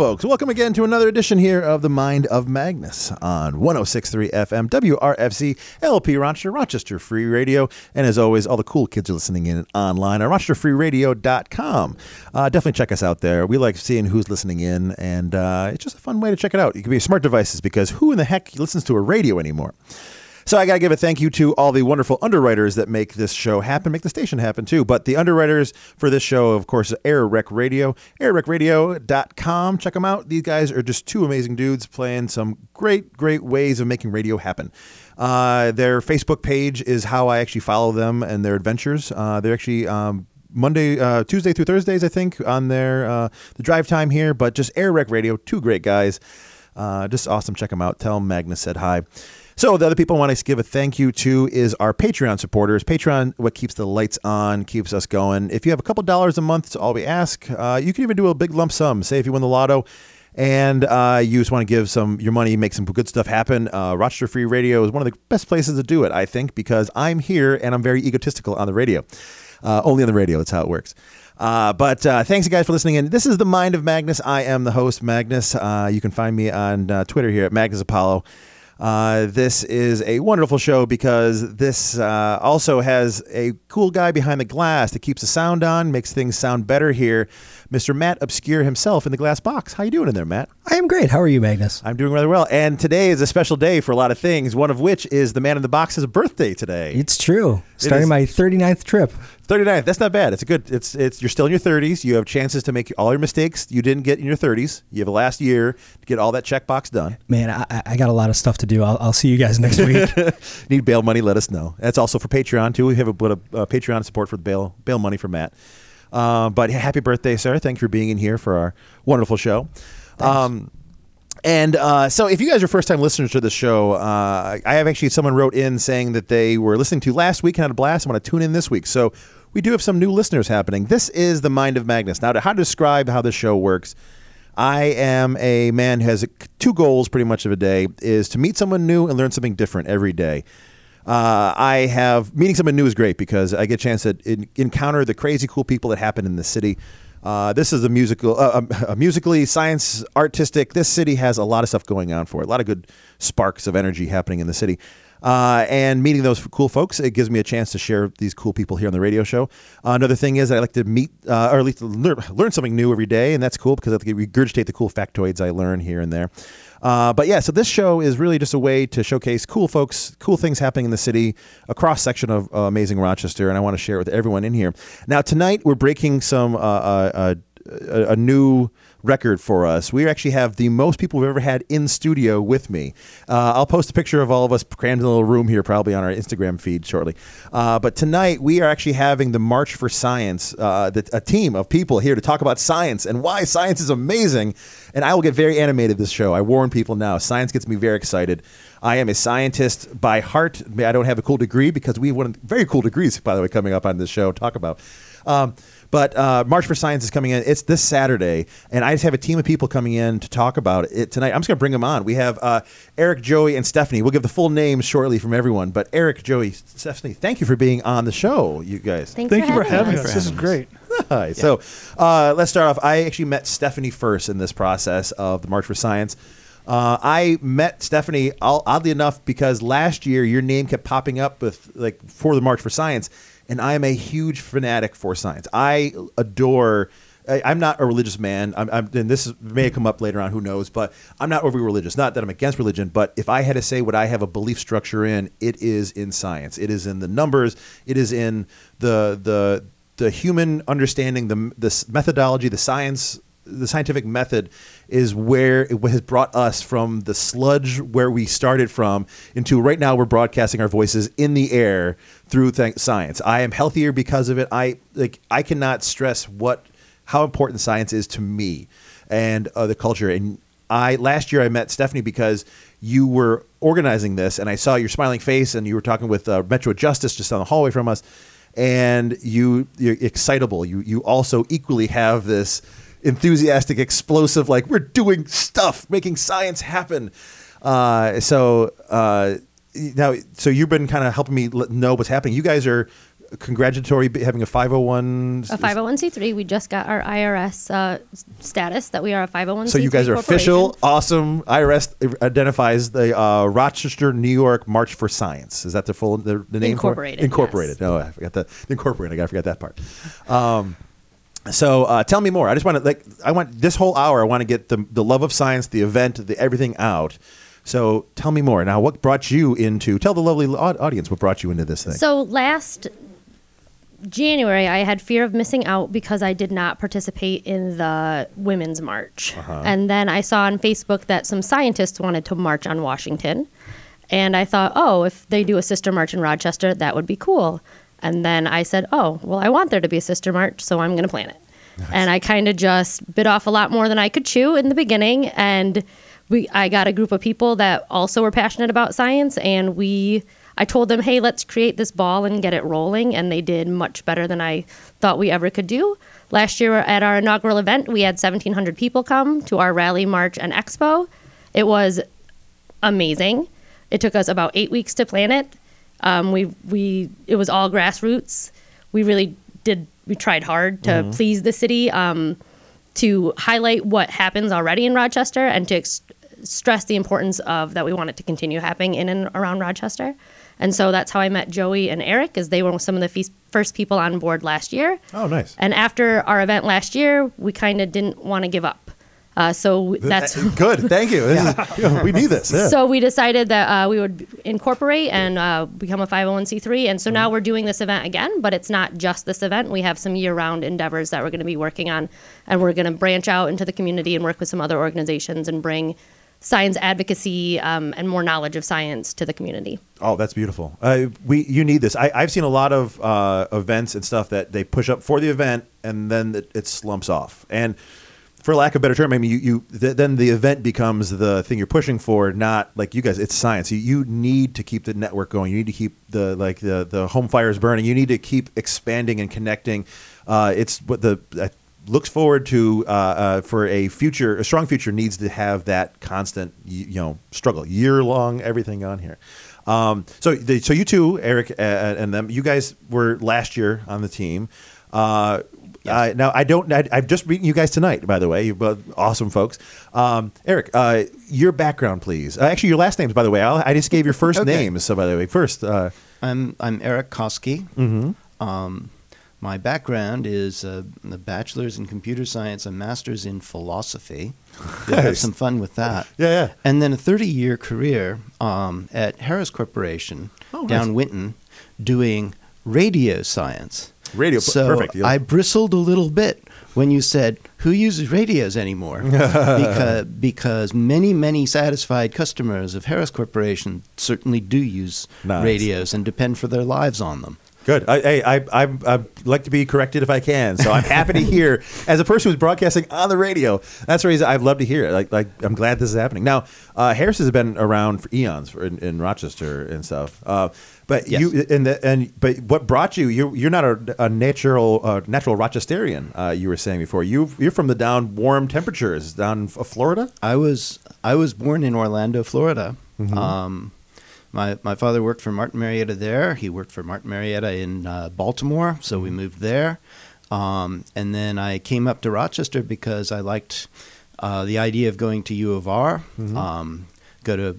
Folks. Welcome again to another edition here of The Mind of Magnus on 1063 FM, WRFC, LP Rochester, Rochester Free Radio. And as always, all the cool kids are listening in online on RochesterFreeRadio.com. Uh, definitely check us out there. We like seeing who's listening in, and uh, it's just a fun way to check it out. It can be smart devices because who in the heck listens to a radio anymore? So I got to give a thank you to all the wonderful underwriters that make this show happen, make the station happen too. But the underwriters for this show, of course, Air Rec Radio, airrecradio.com. Check them out. These guys are just two amazing dudes playing some great, great ways of making radio happen. Uh, their Facebook page is how I actually follow them and their adventures. Uh, they're actually um, Monday, uh, Tuesday through Thursdays, I think, on their uh, the drive time here. But just Air Rec Radio, two great guys, uh, just awesome. Check them out. Tell Magnus said hi. So the other people I want to give a thank you to is our Patreon supporters. Patreon, what keeps the lights on, keeps us going. If you have a couple dollars a month, it's all we ask. Uh, you can even do a big lump sum. Say if you win the lotto and uh, you just want to give some your money, make some good stuff happen. Uh, Rochester Free Radio is one of the best places to do it, I think, because I'm here and I'm very egotistical on the radio. Uh, only on the radio. That's how it works. Uh, but uh, thanks, you guys, for listening in. This is the Mind of Magnus. I am the host, Magnus. Uh, you can find me on Twitter here at Magnus Apollo. Uh, this is a wonderful show because this uh, also has a cool guy behind the glass that keeps the sound on, makes things sound better here. Mr. Matt Obscure himself in the glass box. How you doing in there, Matt? I am great. How are you, Magnus? I'm doing rather well. And today is a special day for a lot of things, one of which is the man in the box's birthday today. It's true. Starting is. my 39th trip. 39th. That's not bad. It's a good. It's it's you're still in your 30s. You have chances to make all your mistakes you didn't get in your 30s. You have a last year to get all that checkbox done. Man, I, I got a lot of stuff to do. I'll, I'll see you guys next week. Need bail money? Let us know. That's also for Patreon too. We have a, a, a Patreon support for bail bail money for Matt. Uh, but happy birthday, sir! Thank you for being in here for our wonderful show. Um, and uh, so, if you guys are first time listeners to the show, uh, I have actually someone wrote in saying that they were listening to last week and had a blast. I want to tune in this week. So, we do have some new listeners happening. This is the Mind of Magnus. Now, to how to describe how this show works, I am a man who has two goals pretty much of a day is to meet someone new and learn something different every day. Uh, I have meeting someone new is great because I get a chance to in, encounter the crazy cool people that happen in the city. Uh, this is a musical, uh, a musically, science, artistic. This city has a lot of stuff going on for it. A lot of good sparks of energy happening in the city. Uh, and meeting those cool folks, it gives me a chance to share these cool people here on the radio show. Uh, another thing is I like to meet, uh, or at least learn, learn, something new every day, and that's cool because I like regurgitate the cool factoids I learn here and there. Uh, but yeah, so this show is really just a way to showcase cool folks, cool things happening in the city, a cross section of uh, amazing Rochester, and I want to share it with everyone in here. Now tonight we're breaking some uh, a, a new record for us. We actually have the most people we've ever had in studio with me. Uh, I'll post a picture of all of us crammed in a little room here, probably on our Instagram feed shortly. Uh, but tonight we are actually having the March for Science, uh, the, a team of people here to talk about science and why science is amazing. And I will get very animated this show. I warn people now. Science gets me very excited. I am a scientist by heart. I don't have a cool degree because we have one very cool degrees, by the way, coming up on this show. Talk about. Um, but uh, March for Science is coming in. It's this Saturday, and I just have a team of people coming in to talk about it tonight. I'm just going to bring them on. We have uh, Eric, Joey, and Stephanie. We'll give the full names shortly from everyone. But Eric, Joey, Stephanie, thank you for being on the show, you guys. Thanks thank for you for having us. us. This is great. Hi. Yeah. So uh, let's start off. I actually met Stephanie first in this process of the March for Science. Uh, I met Stephanie oddly enough because last year your name kept popping up with like for the March for Science, and I am a huge fanatic for science. I adore. I, am not a religious man, I'm, I'm, and this may come up later on. Who knows? But I'm not overly religious. Not that I'm against religion, but if I had to say what I have a belief structure in, it is in science. It is in the numbers. It is in the the the human understanding, the the methodology, the science the scientific method is where it has brought us from the sludge where we started from into right now we're broadcasting our voices in the air through th- science. I am healthier because of it. I like I cannot stress what how important science is to me and uh, the culture. And I last year I met Stephanie because you were organizing this, and I saw your smiling face, and you were talking with uh, Metro Justice just down the hallway from us, and you you're excitable. You you also equally have this enthusiastic, explosive, like we're doing stuff, making science happen. Uh, so uh, now, so you've been kind of helping me know what's happening. You guys are congratulatory having a 501. A 501c3. We just got our IRS uh, status that we are a 501c3. So you guys are official, awesome. IRS identifies the uh, Rochester, New York March for Science. Is that the full the, the name? Incorporated, For? Incorporated. yes. No, I forgot the the incorporated. I got to forget that part. Um, so uh, tell me more. I just want to like I want this whole hour. I want to get the the love of science, the event, the everything out. So tell me more. Now, what brought you into? Tell the lovely audience what brought you into this thing. So last January, I had fear of missing out because I did not participate in the Women's March. Uh-huh. And then I saw on Facebook that some scientists wanted to march on Washington. And I thought, oh, if they do a sister march in Rochester, that would be cool. And then I said, oh, well, I want there to be a sister march, so I'm going to plan it. And I kind of just bit off a lot more than I could chew in the beginning. And we, I got a group of people that also were passionate about science, and we, I told them, hey, let's create this ball and get it rolling. And they did much better than I thought we ever could do. Last year at our inaugural event, we had 1,700 people come to our rally, march, and expo. It was amazing. It took us about eight weeks to plan it. Um, we we it was all grassroots. We really did. We tried hard to please the city, um, to highlight what happens already in Rochester, and to ex- stress the importance of that we want it to continue happening in and around Rochester. And so that's how I met Joey and Eric, as they were some of the fe- first people on board last year. oh, nice. And after our event last year, we kind of didn't want to give up. Uh, so that's good. Thank you. This is- we need this. Yeah. so we decided that uh, we would incorporate and uh, become a 501c3. And so Mm-hmm. now we're doing this event again, but it's not just this event. We have some year round endeavors that we're going to be working on. And we're going to branch out into the community and work with some other organizations and bring science advocacy um, and more knowledge of science to the community. Oh, that's beautiful. Uh, we you need this. I, I've seen a lot of uh, events and stuff that they push up for the event and then it, it slumps off. And for lack of a better term, I mean, you, you th- then the event becomes the thing you're pushing for, not like you guys. It's science. You, you need to keep the network going. You need to keep the like the the home fires burning. You need to keep expanding and connecting. Uh, it's what the I looks forward to uh, uh, for a future. A strong future needs to have that constant y- you know struggle, year long, everything on here. Um, so the, so you two, Eric uh, and them, you guys were last year on the team. Uh, uh, now I don't. I, I'm just meeting you guys tonight, by the way. You're both awesome folks. Um, Eric, uh, your background, please. Uh, actually, your last names, by the way. I'll, I just gave your first Okay. names. So, by the way, first, uh, I'm I'm Eric Koski. mhm. Um, my background is uh, a bachelor's in computer science, a master's in philosophy. We'll have some fun with that. yeah, yeah. And then a 30-year career um, at Harris Corporation Oh, down nice. Winton, doing radio science. Radio, So perfect. I bristled a little bit when you said, "Who uses radios anymore?" because because many many satisfied customers of Harris Corporation certainly do use Nice. radios and depend for their lives on them. Good. I, I, I, I, like to be corrected if I can. So I'm happy to hear, as a person who's broadcasting on the radio, that's the reason I'd love to hear it. Like, like I'm glad this is happening. Now, uh, Harris has been around for eons for, in, in Rochester and stuff. Uh, but Yes. you and the, and but what brought you? You you're not a, a natural uh, natural Rochesterian. Uh, you were saying before. You you're from the down warm temperatures down f- Florida. I was I was born in Orlando, Florida. Mhm. Um, my my father worked for Martin Marietta there. He worked for Martin Marietta in uh, Baltimore, so we moved there. Um, and then I came up to Rochester because I liked uh, the idea of going to U of R, Mhm. um, go to a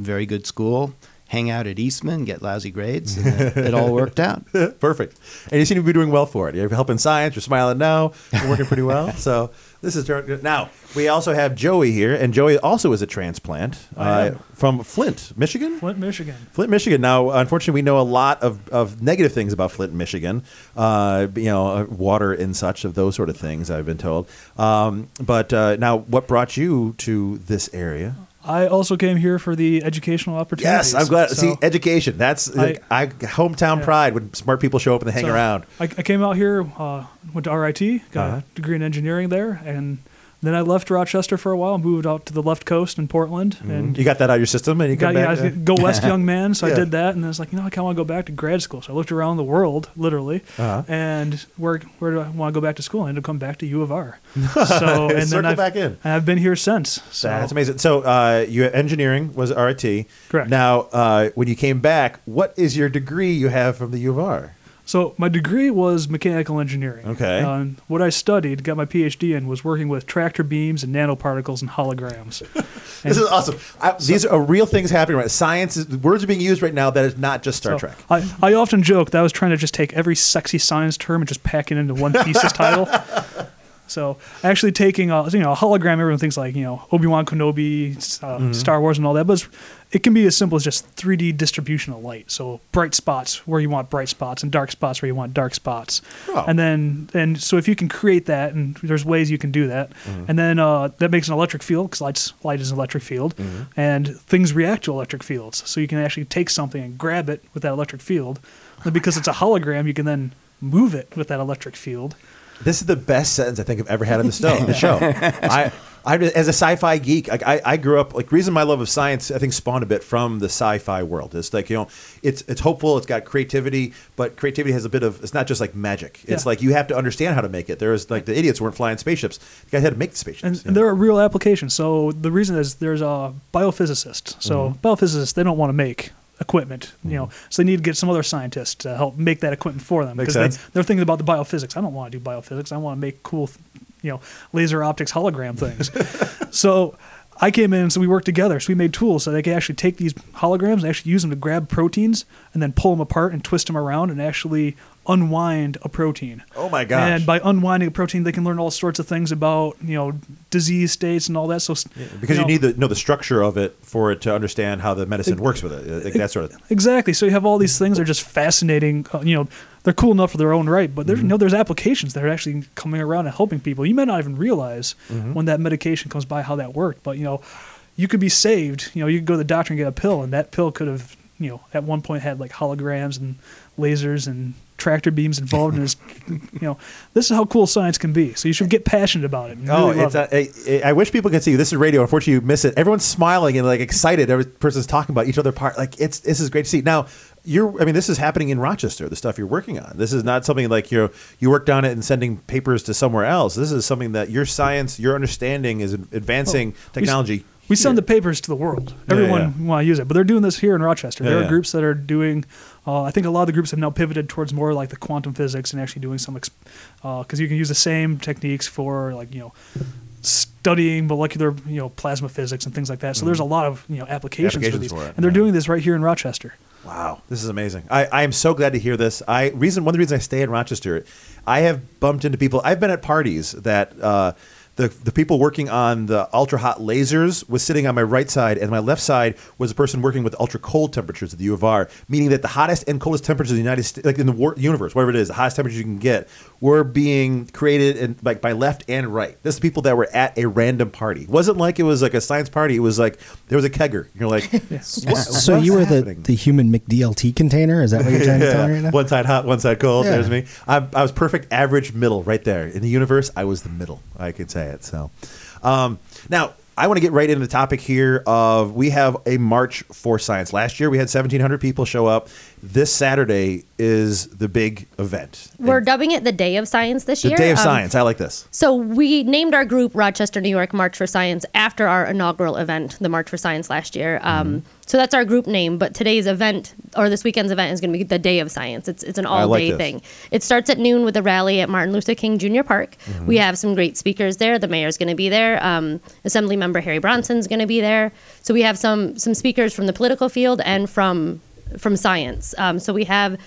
very good school, hang out at Eastman, get lousy grades, and it, it all worked out. Perfect. And you seem to be doing well for it. You're helping science. You're smiling now. You're working pretty well. So this is now. We also have Joey here, and Joey also is a transplant uh, from Flint, Michigan. Flint, Michigan. Flint, Michigan. Now, unfortunately, we know a lot of, of negative things about Flint, Michigan. Uh, you know, uh, water and such of those sort of things. I've been told. Um, but uh, now, what brought you to this area? I also came here for the educational opportunities. Yes, I'm glad. So- See, education. That's I- I, hometown Yeah. pride when smart people show up and they hang so around. I, I came out here, uh, went to RIT, got Uh-huh. a degree in engineering there, and then I left Rochester for a while, moved out to the left coast in Portland, and You got that out of your system, and you got, come yeah, back. uh, go west, young man. So Yeah. I did that, and then I was like, you know, I kind of want to go back to grad school. So I looked around the world, literally, Uh-huh. and where where do I want to go back to school? I ended up coming back to U of R. So and then I've, back in. and I've been here since. So That's amazing. So, uh, you engineering was RIT. Correct. Now, uh, when you came back, what is your degree you have from the U of R? So my degree was mechanical engineering. Okay. Uh, and what I studied, got my PhD in, was working with tractor beams and nanoparticles and holograms. This is awesome. I, these are real things happening right. Science is, words are being used right now that is not just Star So Trek. I, I often joke that I was trying to just take every sexy science term and just pack it into one thesis title. So actually taking a you know a hologram, everyone thinks like you know Obi Wan Kenobi, uh, Mm-hmm. Star Wars, and all that, but it's, it can be as simple as just 3D distribution of light. So bright spots where you want bright spots, and dark spots where you want dark spots. Oh. And then and so if you can create that, and there's ways you can do that, Mm-hmm. and then uh, that makes an electric field because lights light is an electric field, Mm-hmm. and things react to electric fields. So you can actually take something and grab it with that electric field, and because it's a hologram, you can then move it with that electric field. This is the best sentence I think I've ever had on the, sto- the show. I, I, as a sci-fi geek, like I, I grew up like reason my love of science I think spawned a bit from the sci-fi world. It's like you know, it's it's hopeful, it's got creativity, but creativity has a bit of it's not just like magic. It's Yeah. like you have to understand how to make it. There's like the idiots weren't flying spaceships. The guys had to make the spaceships. and, you and there are real applications. So the reason is there's a biophysicist. So Mm-hmm. biophysicists they don't want to make equipment, you know, mm-hmm. so they need to get some other scientists to help make that equipment for them Makes they, they're thinking about the biophysics. I don't want to do biophysics. I want to make cool, you know, laser optics hologram things. so I came in, and so we worked together. So we made tools so they could actually take these holograms and actually use them to grab proteins and then pull them apart and twist them around and actually unwind a protein. Oh my gosh. And by unwinding a protein, they can learn all sorts of things about you know disease states and all that. So because you, know, need to know the structure of it for it to understand how the medicine works with it, uh, like that sort of thing. exactly. So you have all these things that are just fascinating. Uh, you know, they're cool enough for their own right, but there's mm-hmm. you know there's applications that are actually coming around and helping people. You may not even realize mm-hmm. when that medication comes by how that worked, but you know, you could be saved. You know, you could go to the doctor and get a pill, and that pill could have you know at one point had like holograms and lasers and tractor beams involved in his you know this is how cool science can be so you should get passionate about it and Oh, really it's love it. Uh, a, I I wish people could see you. This is radio. Unfortunately, you miss it. Everyone's smiling and like excited. Every person's talking about each other part. Like it's this is great to see. Now, you're. I mean, this is happening in Rochester. The stuff you're working on. This is not something like you you worked on it and sending papers to somewhere else. This is something that your science, your understanding is advancing oh, We technology. We send the papers to the world. Yeah, Everyone yeah. want to use it, but they're doing this here in Rochester. Yeah, there yeah. are groups that are doing. Uh, I think a lot of the groups have now pivoted towards more like the quantum physics and actually doing some, because you can use the same techniques for like you know studying molecular you know plasma physics and things like that. So there's a lot of you know applications, Mm-hmm. Applications for these, for it, and they're yeah. doing this right here in Rochester. Wow, this is amazing. I, I am so glad to hear this. I reason one of the reasons I stay in Rochester, I have bumped into people. I've been at parties that uh, the the people working on the ultra hot lasers was sitting on my right side, and my left side was a person working with ultra cold temperatures at the U of R, meaning that the hottest and coldest temperatures in the United States, like in the war- universe, whatever it is, the hottest temperatures you can get, were being created in, like by left and right. This is people that were at a random party. It wasn't like it was like a science party. It was like there was a kegger. You're like, what- So you were the, the human McDLT container? Is that what you're trying to tell me right now? One side hot, one side cold. Yeah. There's me. I, I was perfect, average, middle, right there in the universe. I was the middle. I could say it. So, um, now I want to get right into the topic here. Of we have a march for science. Last year we had 1,700 people show up. This Saturday is the big event. We're dubbing it the Day of Science this the year. Day of Um, Science. I like this. So we named our group Rochester, New York March for Science after our inaugural event, the March for Science last year. Um, Mm-hmm. So that's our group name. But today's event or this weekend's event is going to be the Day of Science. It's it's an all like day this. thing. It starts at noon with a rally at Martin Luther King Jr. Park. Mm-hmm. We have some great speakers there. The mayor's going to be there. Um, Assembly Member Harry Bronson's going to be there. So we have some some speakers from the political field and from from science. Um, so we have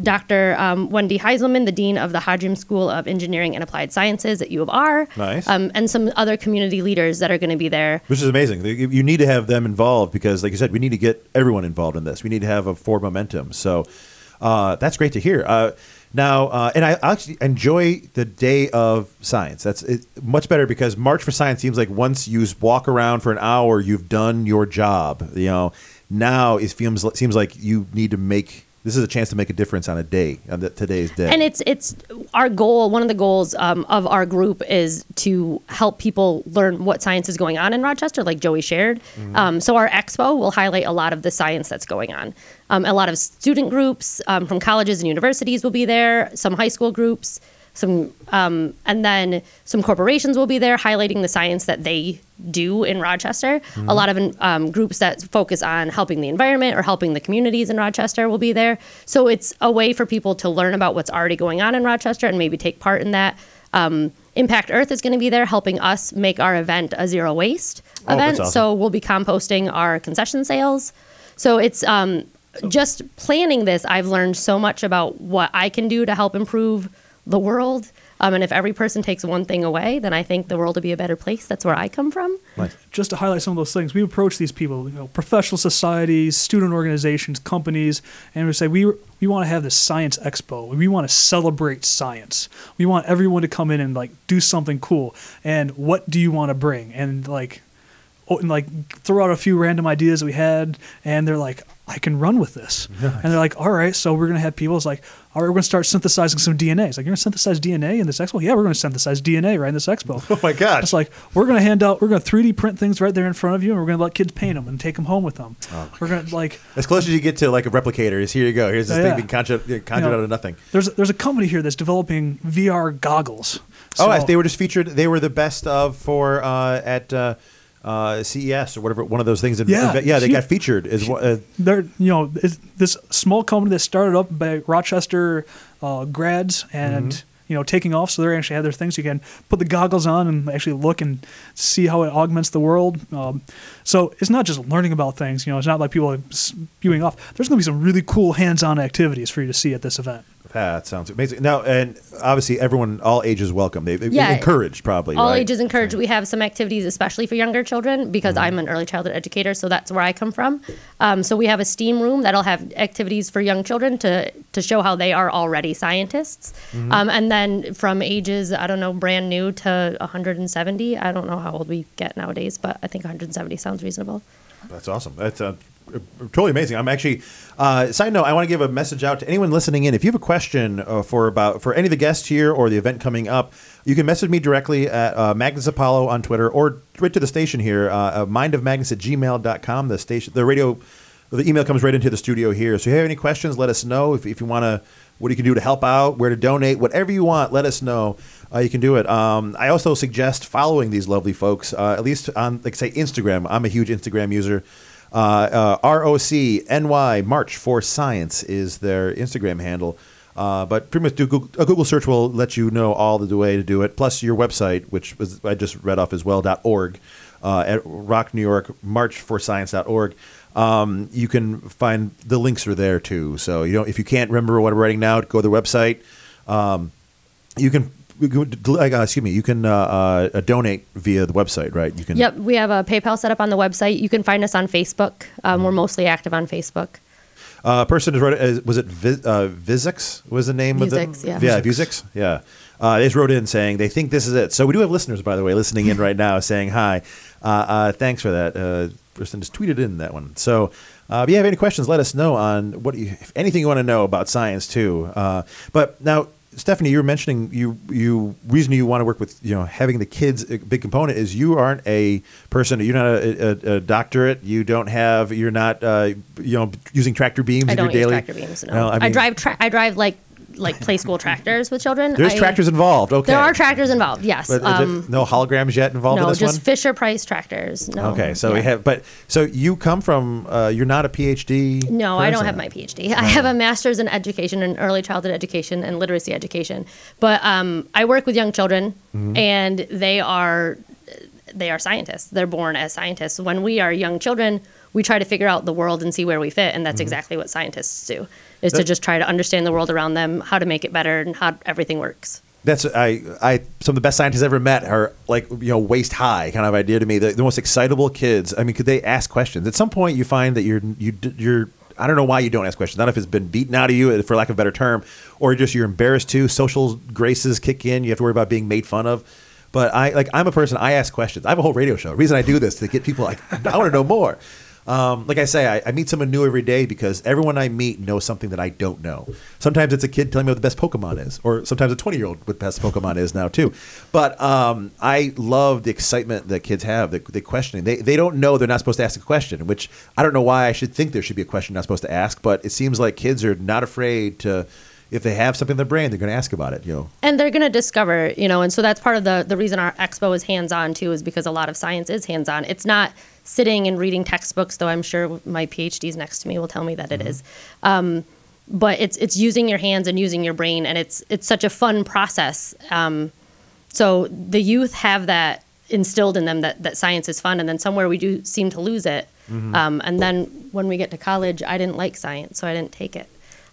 Dr. Um, Wendi Heinzelman, the Dean of the Hajim School of Engineering and Applied Sciences at U of R. Nice. Um, and some other community leaders that are going to be there. Which is amazing. You you need to have them involved because, like you said, we need to get everyone involved in this. We need to have a forward momentum. So uh, that's great to hear. Uh, now, uh, and I actually enjoy the day of science. That's it, much better because March for Science seems like once you walk around for an hour, you've done your job. You know, now it seems seems like you need to make. This is a chance to make a difference on a day, on the, today's day. And it's it's our goal. One of the goals um, of our group is to help people learn what science is going on in Rochester, like Joey shared. Um, so our expo will highlight a lot of the science that's going on. Um, a lot of student groups um, from colleges and universities will be there. Some high school groups. Some um, and then some corporations will be there highlighting the science that they do in Rochester. A lot of um, groups that focus on helping the environment or helping the communities in Rochester will be there. So it's a way for people to learn about what's already going on in Rochester and maybe take part in that. Um, Impact Earth is going to be there helping us make our event a zero waste Oh, event. awesome. So we'll be composting our concession sales. So it's um, just planning this. I've learned so much about what I can do to help improve the world. Um, and if every person takes one thing away, then I think the world will be a better place. That's where I come from. Nice. just to highlight some of those things, we approach these people, you know, professional societies, student organizations, companies, and we say we we want to have this science expo. We want to celebrate science. We want everyone to come in and like do something cool. And what do you want to bring? And like, and like throw out a few random ideas we had, and they're like, I can run with this. And they're like, all right, so we're gonna have people. It's like, all right, we're gonna start synthesizing some DNA. It's like, you're gonna synthesize DNA in this expo? Yeah, we're gonna synthesize DNA right in this expo. Oh my God. It's like we're gonna hand out, we're gonna 3D print things right there in front of you, and we're gonna let kids paint them and take them home with them. we're gonna like As close as you get to like a replicator is here you go. Here's this Yeah, thing being conjured, conjured know, out of nothing. there's there's a company here that's developing VR goggles. oh, So- yes, they were just featured. They were the best of for uh, at uh, uh, CES or whatever. One of those things. In, Yeah, yeah, they she- got featured. Is what- uh, they're you know this small company that started up by Rochester uh, grads and Mm-hmm. you know taking off. So they actually have their things. You can put the goggles on and actually look and see how it augments the world. Um, so it's not just learning about things. You know, it's not like people are spewing off. There's going to be some really cool hands-on activities for you to see at this event. That sounds amazing. Now, and obviously, everyone, all ages, welcome. They, they Yeah. encouraged probably. All right? ages encouraged. We have some activities, especially for younger children, because I'm an early childhood educator, so that's where I come from. Um, so we have a STEAM room that'll have activities for young children to to show how they are already scientists. Um, and then from ages, I don't know, brand new to 170. I don't know how old we get nowadays, but I think 170 sounds reasonable. That's awesome. That's uh, totally amazing. I'm actually. Uh, side note: I want to give a message out to anyone listening in. If you have a question uh, for about for any of the guests here or the event coming up, you can message me directly at uh, Magnus Apollo on Twitter or right to the station here, uh, mindofmagnus at gmail.com. The station, the radio, the email comes right into the studio here. So if you have any questions, let us know. If, if you want to, what you can do to help out, where to donate, whatever you want, let us know. Uh, you can do it. Um, I also suggest following these lovely folks, uh, at least on, like, say, Instagram. I'm a huge Instagram user. Uh, uh, ROCNY March for Science is their Instagram handle. Uh, but pretty much do Google, a Google search will let you know all the way to do it. Plus your website, which was, I just read off as well, .org, uh, at Rock New York, march marchforscience.org. Um, you can find the links are there too. So you know if you can't remember what I'm writing now, go to the website. Um, you can we go- uh, excuse me. You can uh, uh, donate via the website, right? You can. Yep, we have a PayPal set up on the website. You can find us on Facebook. Um, we're mostly active on Facebook. Uh, person is wrote uh, was it Viz, uh, Vizix was the name Vuzix, of the yeah. yeah Vuzix yeah uh, they just wrote in saying they think this is it so we do have listeners by the way listening in right now saying hi uh, uh, thanks for that uh, person just tweeted in that one so uh, if you have any questions let us know on what you, if anything you want to know about science too uh, but now Stephanie, you were mentioning you you reason you want to work with you know having the kids a big component is you aren't a person you're not a, a, a doctorate you don't have you're not uh, you know using tractor beams I in don't your use daily tractor beams. No, I, I, mean, drive. Tra- I drive like like play school tractors with children. There's I- tractors involved. Okay, There are tractors involved. Yes. but uh, um, no holograms yet involved no, in this just one. Fisher Price tractors. No. Okay, so we have, but so you come from, uh, you're not a PhD. No, I don't have my PhD. I have a master's in education and early childhood education and literacy education. But um, I work with young children, Mm-hmm. and they are they are scientists. They're born as scientists. When we are young children, we try to figure out the world and see where we fit, and that's exactly what scientists do: is to Mm-hmm. Just try to understand the world around them, how to make it better, and how everything works. That's I I some of the best scientists I ever met are like you know waist high kind of idea to me. The, the most excitable kids. I mean, could they ask questions? At some point, you find that you're you you're I don't know why you don't ask questions. Not if it's been beaten out of you, for lack of a better term, or just you're embarrassed to. Social graces kick in. You have to worry about being made fun of. But I like I'm a person. I ask questions. I have a whole radio show. The reason I do this to get people like I want to know more. Um, like I say, I, I meet someone new every day because everyone I meet knows something that I don't know. Sometimes it's a kid telling me what the best Pokemon is, or sometimes a 20 year old what the best Pokemon is now too. But um, I love the excitement that kids have, the, the questioning. They, they don't know they're not supposed to ask a question, which I don't know why I should think there should be a question not supposed to ask, but it seems like kids are not afraid to if they have something in their brain, they're going to ask about it. You know, and they're going to discover, you know, and so that's part of the the reason our expo is hands on too, is because a lot of science is hands on. It's not sitting and reading textbooks, though I'm sure my PhDs next to me will tell me that mm-hmm. it is. Um, but it's it's using your hands and using your brain, and it's it's such a fun process. Um, so the youth have that instilled in them that that science is fun, and then somewhere we do seem to lose it. Mm-hmm. Um, and then when we get to college, I didn't like science, so I didn't take it.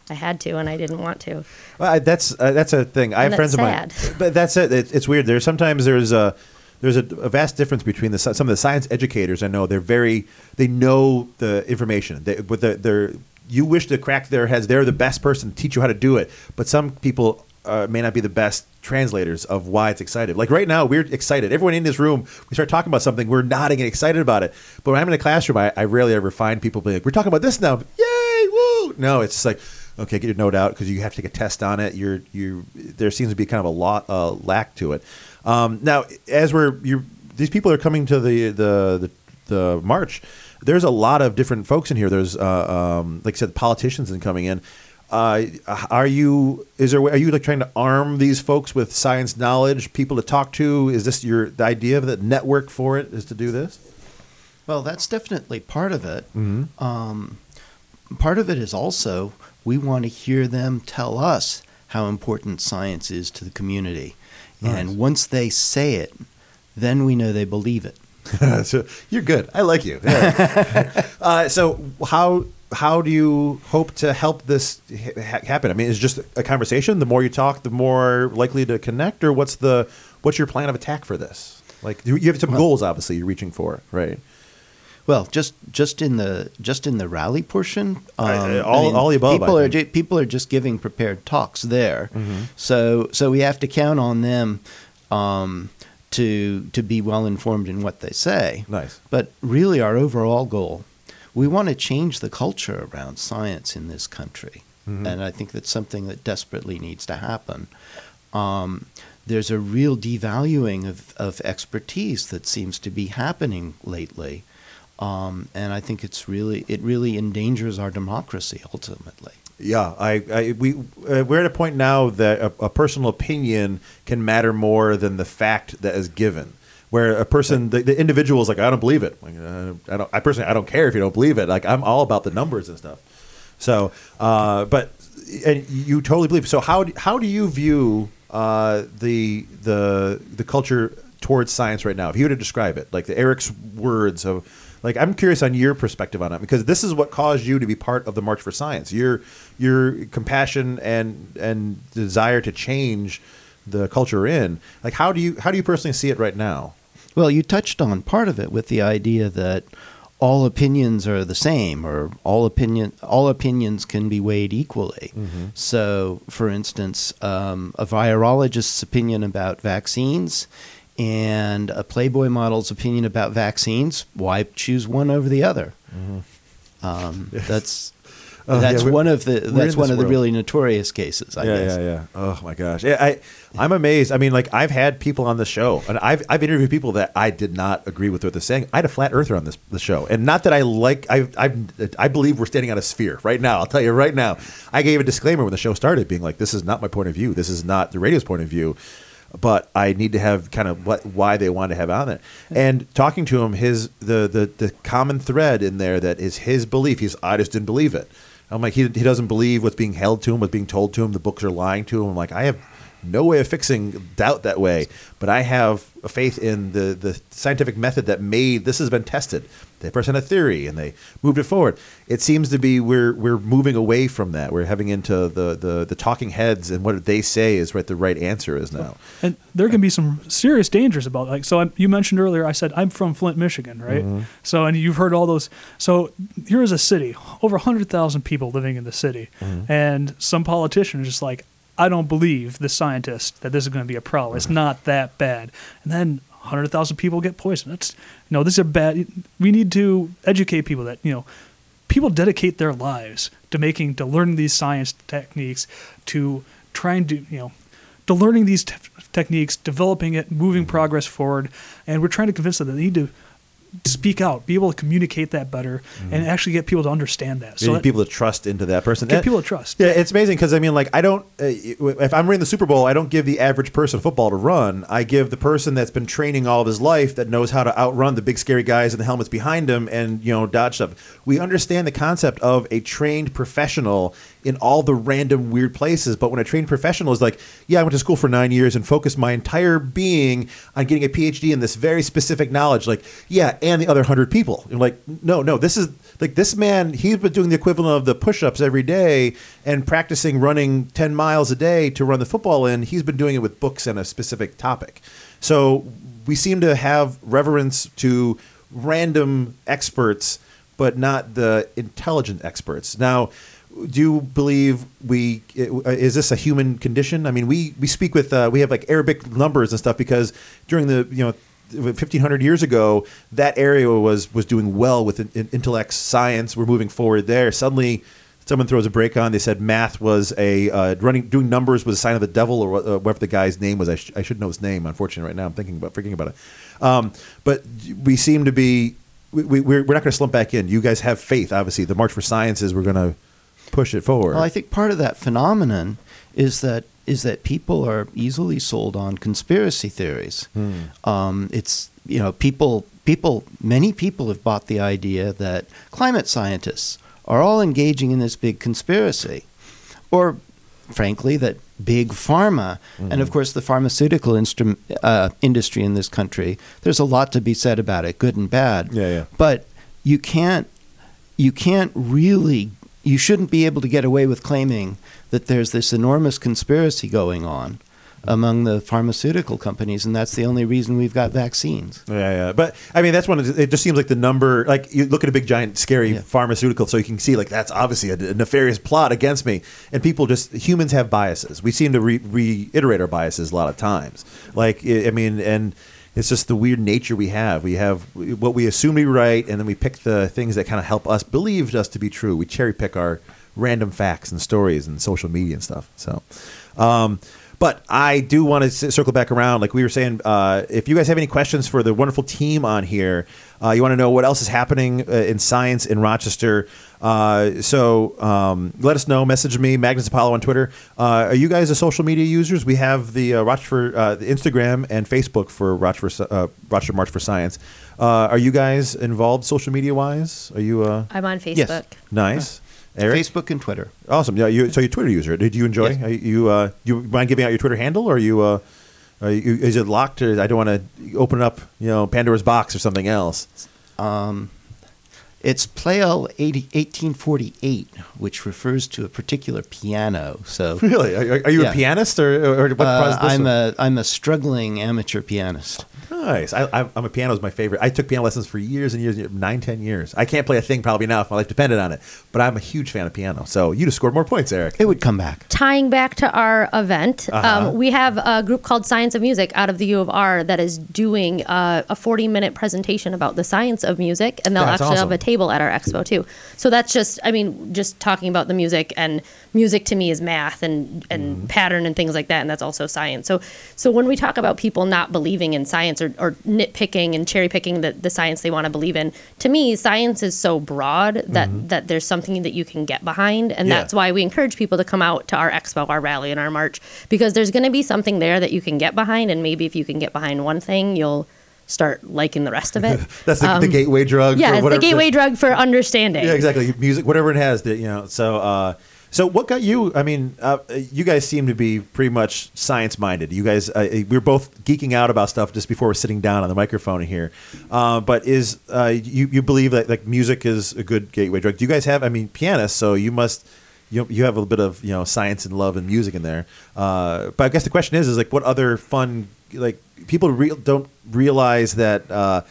I had to, and I didn't want to. Well, I, that's uh, that's a thing. I have friends sad. of mine, but that's it. it. It's weird. There's sometimes there's a there's a, a, vast difference between the some of the science educators I know. They're very they know the information. They, but the, they're you wish to crack their heads. They're the best person to teach you how to do it. But some people uh, may not be the best translators of why it's excited. Like right now, we're excited. Everyone in this room, we start talking about something, we're nodding and excited about it. But when I'm in a classroom, I, I rarely ever find people being like, "We're talking about this now, yay, woo!" No, it's just like, okay, get your note out because you have to take a test on it. You're you there seems to be kind of a lot uh, lack to it. Um, now, as we're you these people are coming to the the the, the march. There's a lot of different folks in here. There's uh, um, like I said, politicians and coming in. Uh, are you is there are you like trying to arm these folks with science knowledge, people to talk to? Is this your the idea of the network for it is to do this? Well, that's definitely part of it. Mm-hmm. Um, part of it is also we want to hear them tell us how important science is to the community, nice. and once they say it, then we know they believe it. so you're good. I like you. Yeah. uh, so how how do you hope to help this ha- happen? I mean, is just a conversation. The more you talk, the more likely to connect. Or what's the what's your plan of attack for this? Like you have some well, goals, obviously, you're reaching for, right? Well, just just in the just in the rally portion, um, I, all I mean, all the above. People are people are just giving prepared talks there, mm-hmm. so so we have to count on them. Um, to to be well informed in what they say. Nice. But really, our overall goal we want to change the culture around science in this country. Mm-hmm. And I think that's something that desperately needs to happen. Um, there's a real devaluing of, of expertise that seems to be happening lately. Um, and I think it's really it really endangers our democracy ultimately. Yeah, I, I we uh, we're at a point now that a, a, personal opinion can matter more than the fact that is given. Where a person the, the individual is like i don't believe it. Like, uh, i don't i personally i don't care if you don't believe it. Like i'm all about the numbers and stuff. So uh, but and you totally believe. So how do, how do you view uh, the the the culture towards science right now? If you were to describe it like the eric's words of like i'm curious on your perspective on it because this is what caused you to be part of the march for science your your compassion and and desire to change the culture in like how do you how do you personally see it right now well, you touched on part of it with the idea that all opinions are the same, or all opinion all opinions can be weighed equally. Mm-hmm. So, for instance, um, a virologist's opinion about vaccines and a Playboy model's opinion about vaccines, why choose one over the other? Mm-hmm. Um, that's uh, that's yeah, one of the that's one of world. the really notorious cases. I yeah, guess. yeah, yeah. Oh my gosh, yeah, I I'm amazed. I mean, like I've had people on the show, and I've I've interviewed people that I did not agree with what they're saying. I had a flat earther on this the show, and not that I like I I I believe we're standing on a sphere right now. I'll tell you right now. I gave a disclaimer when the show started, being like, "This is not my point of view. This is not the radio's point of view." But I need to have kind of what why they want to have on it. And talking to him, his the the the common thread in there that is his belief. He's I just didn't believe it. I'm like, he, he doesn't believe what's being held to him, what's being told to him. The books are lying to him. I'm like, I have no way of fixing doubt that way, but I have a faith in the, the scientific method that made this has been tested. They present a theory and they moved it forward. It seems to be we're we're moving away from that. We're having into the, the, the talking heads and what they say is what the right answer is now. And there can be some serious dangers about like so. I, you mentioned earlier. I said I'm from Flint, Michigan, right? Mm-hmm. So and you've heard all those. So here is a city, over hundred thousand people living in the city, mm-hmm. and some politician is just like I don't believe the scientist that this is going to be a problem. It's not that bad. And then 100,000 people get poisoned. That's, know, this is a bad. We need to educate people that, you know, people dedicate their lives to making, to learning these science techniques, to trying to, you know, to learning these te- techniques, developing it, moving mm-hmm. progress forward. And we're trying to convince them that they need to speak out, be able to communicate that better, and actually get people to understand that. So that- people to trust into that person. Get And- people to trust. Yeah, it's amazing because I mean, like, I don't. Uh, if I'm running the Super Bowl, I don't give the average person football to run. I give the person that's been training all of his life that knows how to outrun the big scary guys in the helmets behind him and you know dodge stuff. We understand the concept of a trained professional in all the random weird places. But when a trained professional is like, yeah, I went to school for nine years and focused my entire being on getting a PhD in this very specific knowledge, like, yeah, and the other hundred people. You're like, no, no, this is like this man. He's been doing the equivalent of the push-ups every day and practicing running ten miles a day to run the football in. He's been doing it with books and a specific topic. So we seem to have reverence to random experts, but not the intelligent experts. Now, do you believe we is this a human condition? I mean, we we speak with uh, we have like Arabic numbers and stuff because during the you know. 1500 years ago that area was was doing well with in, in intellect science. We're moving forward there. Suddenly someone throws a break on. They said math was a uh, running doing numbers was a sign of the devil or uh, whatever the guy's name was. I, sh- I should know his name unfortunately right now. I'm thinking about forgetting about it. Um, but we seem to be we, we, we're, we're not going to slump back in. You guys have faith obviously. The march for science is we're going to push it forward Well, I think part of that phenomenon is that is that people are easily sold on conspiracy theories. Um, it's you know people people many people have bought the idea that climate scientists are all engaging in this big conspiracy, or frankly that big pharma and of course the pharmaceutical instru- uh, industry in this country. There's a lot to be said about it, good and bad. Yeah, yeah. But you can't you can't really you shouldn't be able to get away with claiming that there's this enormous conspiracy going on among the pharmaceutical companies and that's the only reason we've got vaccines. Yeah, yeah. But I mean, that's one. of the- It just seems like the number. Like you look at a big, giant, scary Yeah. pharmaceutical, so you can see like that's obviously a, a nefarious plot against me. And people just humans have biases. We seem to re- reiterate our biases a lot of times. Like I I mean, and it's just the weird nature we have. We have what we assume be right, and then we pick the things that kind of help us believe us to be true. We cherry pick our random facts and stories and social media and stuff. So. Um, but I do want to circle back around. Like we were saying, uh, if you guys have any questions for the wonderful team on here, uh, you want to know what else is happening uh, in science in Rochester. Uh, so um, let us know. Message me, Magnus Apollo on Twitter. Uh, are you guys a social media users? We have the uh, Rochester, uh, the Instagram and Facebook for Rochester, uh, Rochester March for Science. Uh, are you guys involved social media wise? Are you uh, I'm on Facebook. Yes. nice? Eric? Facebook and Twitter. Awesome. Yeah. You, so you're a Twitter user. Did you enjoy? Yes. Are you uh, you mind giving out your Twitter handle, or are you, uh, are you is it locked? Or I don't want to open up, you know, Pandora's box or something else. Um, it's Pleyel 80, 1848, which refers to a particular piano. So Really? Are, are you Yeah. a pianist, or, or what? uh, this I'm one? a I'm a struggling amateur pianist. nice. I, I'm I'm a piano is my favorite. I took piano lessons for years and years, nine, ten years. I can't play a thing probably now if my life depended on it. But I'm a huge fan of piano. So you'd have scored more points, Eric. It would come back. tying back to our event, Uh-huh. um, we have a group called Science of Music out of the U of R that is doing uh, a 40 minute presentation about the science of music, and they'll That's actually awesome. have a table at our expo too. So that's just, I mean, just talking about the music, and music to me is math and and Mm-hmm. pattern and things like that, and that's also science. So so when we talk about people not believing in science or, or nitpicking and cherry picking the, the science they want to believe in, to me, science is so broad that that there's something that you can get behind, and Mm-hmm. Yeah. that's why we encourage people to come out to our expo, our rally, and our march because there's going to be something there that you can get behind, and maybe if you can get behind one thing, you'll start liking the rest of it. That's the, the Um, gateway drug. yeah, for it's the whatever- gateway drug for understanding. Yeah, exactly. Music, whatever it has, that you know. So, uh, so what got you? I mean, uh, you guys seem to be pretty much science minded. You guys, uh, we were both geeking out about stuff just before we're sitting down on the microphone here. Uh, but is uh, you you believe that like music is a good gateway drug? Do you guys have? I mean, pianists, so you must. You, you have a little bit of you know science and love and music in there, uh, but I guess the question is is like what other fun like people re- don't realize that uh,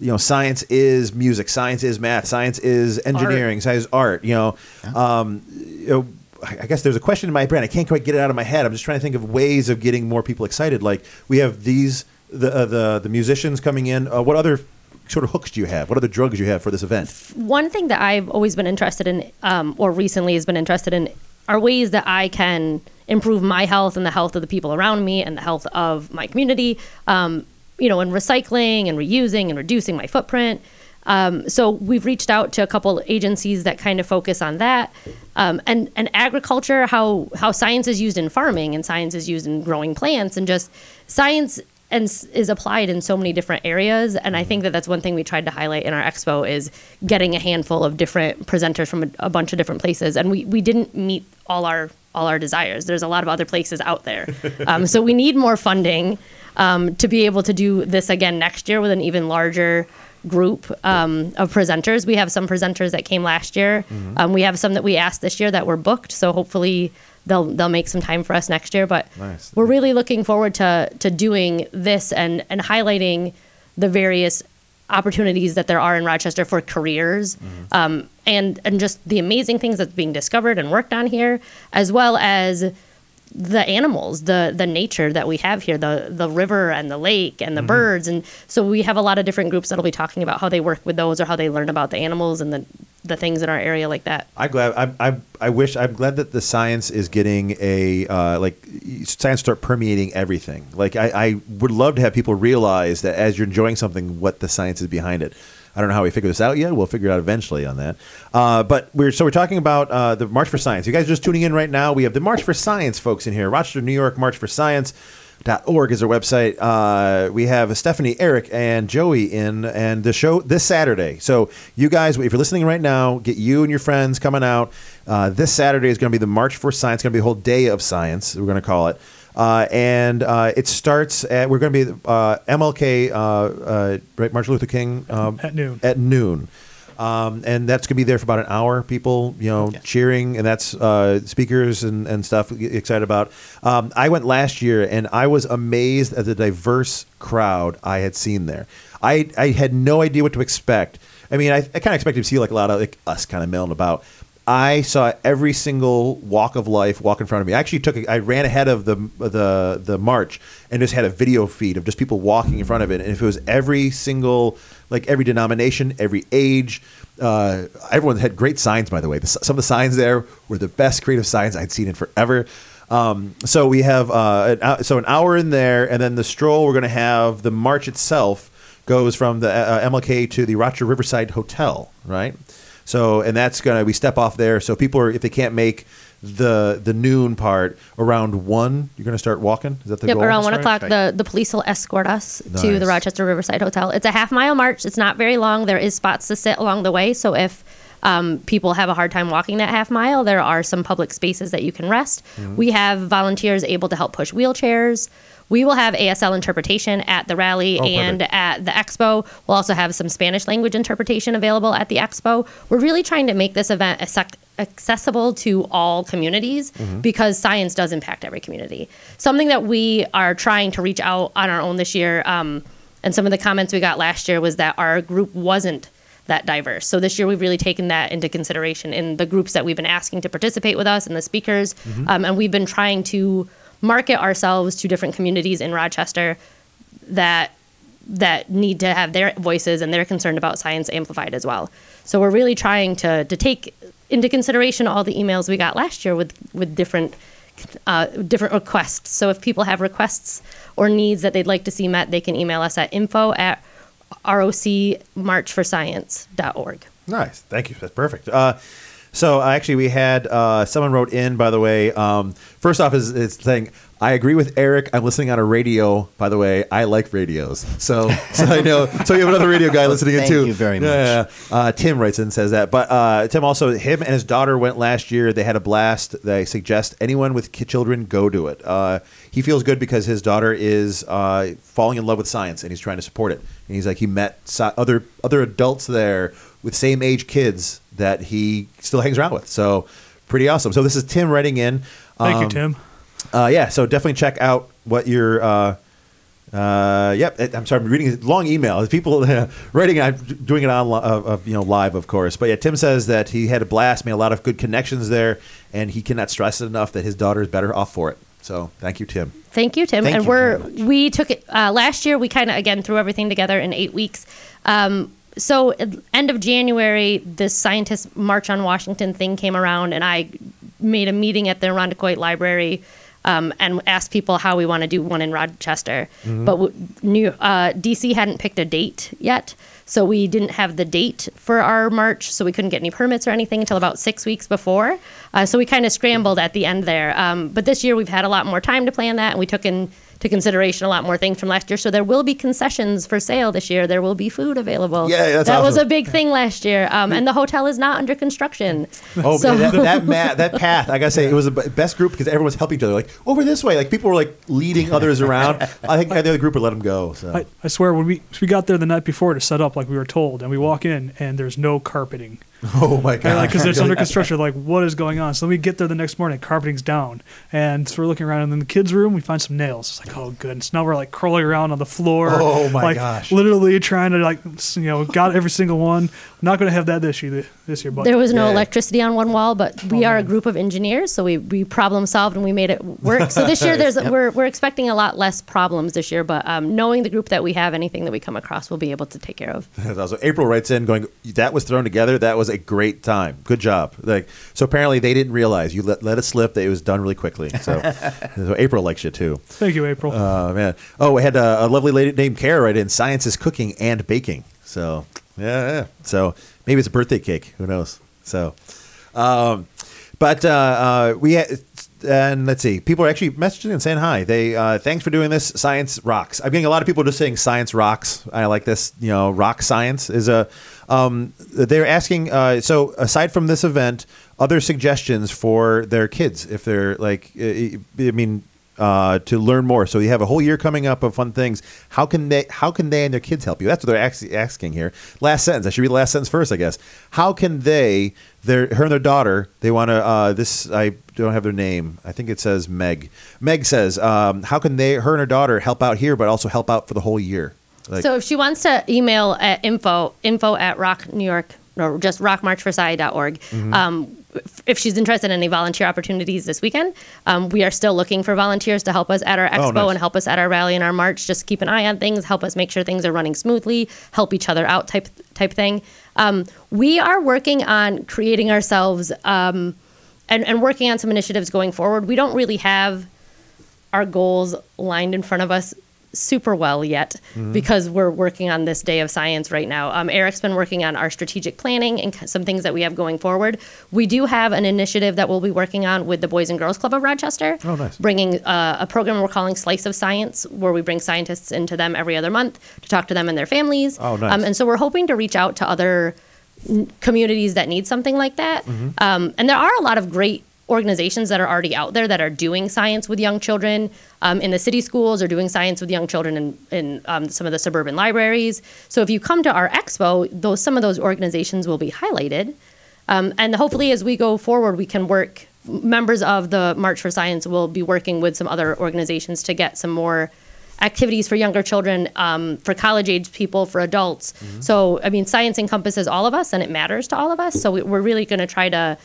you know science is music, science is math, science is engineering, science is art. You know, um, you know, I I guess there's a question in my brain. I can't quite get it out of my head. I'm just trying to think of ways of getting more people excited. Like we have these the uh, the the musicians coming in. Uh, what other sort of hooks do you have? What other drugs do you have for this event? one thing that I've always been interested in, um, or recently has been interested in, are ways that I can improve my health and the health of the people around me and the health of my community. Um, you know, in recycling and reusing and reducing my footprint. Um, so we've reached out to a couple agencies that kind of focus on that, um, and and agriculture, how how science is used in farming and science is used in growing plants, and just science and is applied in so many different areas. And I think that that's one thing we tried to highlight in our expo is getting a handful of different presenters from a, a bunch of different places, and we we didn't meet all our all our desires. There's a lot of other places out there, um, so we need more funding um, to be able to do this again next year with an even larger group um, of presenters. We have some presenters that came last year. Mm-hmm. Um, we have some that we asked this year that were booked. So hopefully they'll they'll make some time for us next year. But nice. we're really looking forward to to doing this and and highlighting the various opportunities that there are in Rochester for careers, mm-hmm. um, and and just the amazing things that's being discovered and worked on here, as well as the animals, the the nature that we have here, the the river and the lake and the mm-hmm. birds, and so we have a lot of different groups that'll be talking about how they work with those or how they learn about the animals and the the things in our area like that. I'm glad I, I I wish I'm glad that the science is getting a uh, like science start permeating everything. Like I, I would love to have people realize that as you're enjoying something, what the science is behind it. I don't know how we figure this out yet. We'll figure it out eventually on that. Uh, but we're so we're talking about uh, the March for Science. You guys are just tuning in right now. We have the March for Science folks in here. Rochester, New York, March for Science. Dot org is our website. Uh, we have Stephanie, Eric, and Joey in, and the show this Saturday. So you guys, if you're listening right now, get you and your friends coming out. Uh, this Saturday is going to be the March for Science. It's going to be a whole day of science. We're going to call it. Uh, and uh, it starts at we're going to be uh, MLK uh, uh, right Martin Luther King um, at noon at noon. Um, and that's going to be there for about an hour. People, you know, yeah. cheering, and that's uh, speakers and, and stuff. Excited about. Um, I went last year, and I was amazed at the diverse crowd I had seen there. I I had no idea what to expect. I mean, I, I kind of expected to see like a lot of like us kind of milling about, I saw every single walk of life walk in front of me. I actually took, a, I ran ahead of the the the march and just had a video feed of just people walking in front of it. And if it was every single, like every denomination, every age, uh, everyone had great signs. By the way, the, some of the signs there were the best creative signs I'd seen in forever. Um, so we have uh, an, so an hour in there, and then the stroll. We're going to have the march itself goes from the uh, MLK to the Rochester Riverside Hotel, right? So, and that's gonna we step off there. So people are if they can't make the the noon part around one, you're gonna start walking. Is that the yep, goal? around one o'clock. The the police will escort us nice. to the Rochester Riverside Hotel. It's a half mile march. It's not very long. There is spots to sit along the way. So if um, people have a hard time walking that half mile, there are some public spaces that you can rest. Mm-hmm. We have volunteers able to help push wheelchairs. We will have ASL interpretation at the rally oh, and at the expo. We'll also have some Spanish language interpretation available at the expo. We're really trying to make this event accessible to all communities mm-hmm. because science does impact every community. Something that we are trying to reach out on our own this year, um, and some of the comments we got last year was that our group wasn't that diverse. So this year we've really taken that into consideration in the groups that we've been asking to participate with us and the speakers, mm-hmm. um, and we've been trying to market ourselves to different communities in Rochester that that need to have their voices and they're concerned about science amplified as well. So we're really trying to to take into consideration all the emails we got last year with with different uh, different requests. So if people have requests or needs that they'd like to see met, they can email us at info at rocmarchforscience.org. Nice. Thank you. That's perfect. Uh, so actually, we had uh, someone wrote in. By the way, um, first off, is, is saying I agree with Eric. I'm listening on a radio. By the way, I like radios, so so I know. So you have another radio guy listening in too. Thank you very much. Yeah, yeah. Uh, Tim writes in and says that. But uh, Tim also, him and his daughter went last year. They had a blast. They suggest anyone with children go do it. Uh, he feels good because his daughter is uh, falling in love with science and he's trying to support it. And he's like he met other other adults there with same age kids that he still hangs around with. So pretty awesome. So this is Tim writing in. Thank um, you, Tim. Uh, yeah, so definitely check out what your. Uh, uh, yep, I'm sorry. I'm reading a long email. People uh, writing. I'm doing it on uh, you know live, of course. But yeah, Tim says that he had a blast, made a lot of good connections there, and he cannot stress it enough that his daughter is better off for it. So thank you, Tim. Thank you, Tim. Thank and you we're we took it uh, last year. We kind of again threw everything together in eight weeks. Um, so end of January, this scientist march on Washington thing came around, and I made a meeting at the Irondequoit Library um, and asked people how we want to do one in Rochester. But w- New uh, DC hadn't picked a date yet, so we didn't have the date for our march, so we couldn't get any permits or anything until about six weeks before. Uh, so we kind of scrambled at the end there. Um, but this year we've had a lot more time to plan that, and we took into consideration a lot more things from last year. So there will be concessions for sale this year. There will be food available. Yeah, that's that was a big thing last year. Um, and the hotel is not under construction. Oh, So- man, that, that, ma- that path, I gotta say, it was the best group because everyone was helping each other. Like, over this way. Like, people were like leading others around. I think the other group would let them go. So. I, I swear, when we we got there the night before to set up like we were told, and we walk in and there's no carpeting. oh, my God. because it's under construction. Like, what is going on? So then we get there the next morning, carpeting's down, and so we're looking around. And in the kids' room, we find some nails. It's like, oh goodness. Now we're like crawling around on the floor. Oh, my like, gosh. Literally trying to like, you know, got every single one. Not going to have that this year. This year, but There was no Yeah. electricity on one wall, but we Oh, are a group of engineers, so we, we problem solved and we made it work. So this year, there's we're we're expecting a lot less problems this year, but um, knowing the group that we have, anything that we come across, we'll be able to take care of. That's awesome. April writes in going, that was thrown together. That was a great time. Good job. Like so, apparently they didn't realize you let, let it slip that it was done really quickly. So, so April likes you too. thank you, April. Oh man. Oh, we had a, a lovely lady named Kara right in. Science is cooking and baking. So yeah, yeah. So maybe it's a birthday cake. Who knows? So, um, but uh, uh, we had. And let's see. People are actually messaging and saying hi. They uh, thanks for doing this. Science rocks. I'm getting a lot of people just saying science rocks. I like this. You know, rock science is a. Um, they're asking. Uh, so aside from this event, other suggestions for their kids if they're like. I mean, uh, to learn more. So you have a whole year coming up of fun things. How can they? How can they and their kids help you? That's what they're asking here. Last sentence. I should read the last sentence first, I guess. How can they? Their her and their daughter. They want to. Uh, this I don't have their name. I think it says Meg. Meg says, um, how can they? Her and her daughter help out here, but also help out for the whole year. Like, so if she wants to email at info info at rock new york or just rocmarchforscience.org um, if- if she's interested in any volunteer opportunities this weekend um, we are still looking for volunteers to help us at our expo Oh, nice. and help us at our rally and our march. Just keep an eye on things help us make sure things are running smoothly help each other out type type thing. Um, we are working on creating ourselves um, and, and working on some initiatives going forward. We don't really have our goals lined in front of us super well yet because we're working on this day of science right now. Um, Eric's been working on our strategic planning and some things that we have going forward. We do have an initiative that we'll be working on with the Boys and Girls Club of Rochester. Oh, nice. Bringing uh, a program we're calling Slice of Science, where we bring scientists into them every other month to talk to them and their families. Oh, nice. Um, and so we're hoping to reach out to other communities that need something like that. Mm-hmm. Um, and there are a lot of great organizations that are already out there that are doing science with young children um, in the city schools or doing science with young children in, in um, some of the suburban libraries. So if you come to our expo, those some of those organizations will be highlighted. Um, and hopefully, as we go forward, we can work. Members of the March for Science will be working with some other organizations to get some more activities for younger children, um, for college age people, for adults. So, I mean, science encompasses all of us and it matters to all of us. So, we, we're really going to try to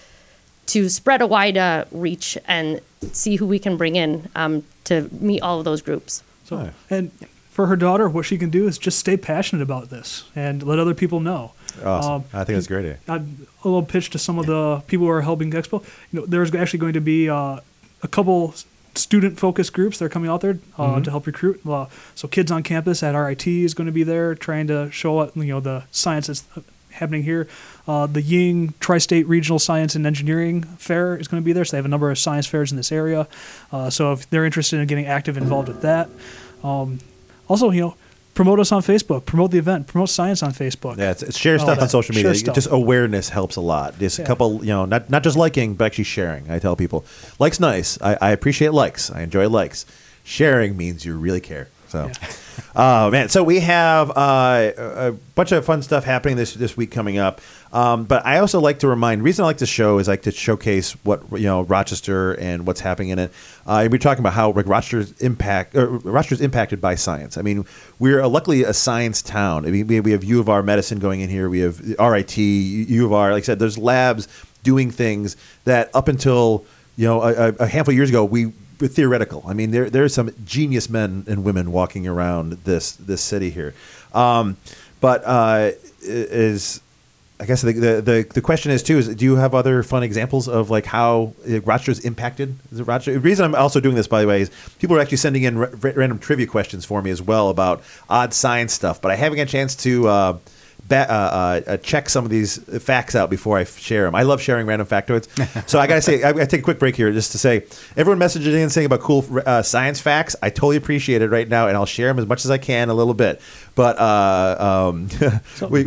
to spread a wide uh, reach and see who we can bring in um, to meet all of those groups. So, and for her daughter, what she can do is just stay passionate about this and let other people know. awesome. Um, I think that's a great idea. I, a little pitch to some of the people who are helping Expo. You know, there's actually going to be uh, a couple student focused groups that are coming out there uh, Mm-hmm. to help recruit. Uh, so kids on campus at RIT is going to be there trying to show what you know the science that's happening here. Uh, the Ying Tri-State Regional Science and Engineering Fair is going to be there. So they have a number of science fairs in this area. Uh, so if they're interested in getting active involved with that, um, also you know. Promote us on Facebook. Promote the event. Promote science on Facebook. Yeah, it's, it's share All stuff on social Share media. stuff. Just awareness helps a lot. Just a couple, you know, not not just liking, but actually sharing. I tell people, likes nice. I, I appreciate likes. I enjoy likes. Sharing means you really care. So, oh man. So we have uh, a a bunch of fun stuff happening this this week coming up. Um, but I also like to remind. Reason I like this show is I like to showcase what you know Rochester and what's happening in it. Uh, we're talking about how like Rochester's impact. Or Rochester's impacted by science. I mean, we're luckily a science town. I mean, we, we have U of R medicine going in here. We have RIT, U of R. Like I said, there's labs doing things that up until you know a, a- a handful of years ago we theoretical. I mean, there there's some genius men and women walking around this this city here. Um, but uh, is I guess the, the, the the question is too is do you have other fun examples of like how uh, Rochester's impacted it Rochester? The reason I'm also doing this, by the way, is people are actually sending in random trivia questions for me as well about odd science stuff, but I haven't got a chance to. Uh, ba- uh, uh, check some of these facts out before I share them. I love sharing random factoids. so I got to say, I to take a quick break here just to say, everyone messaging in saying about cool uh, science facts. I totally appreciate it right now, and I'll share them as much as I can a little bit. But uh, um, we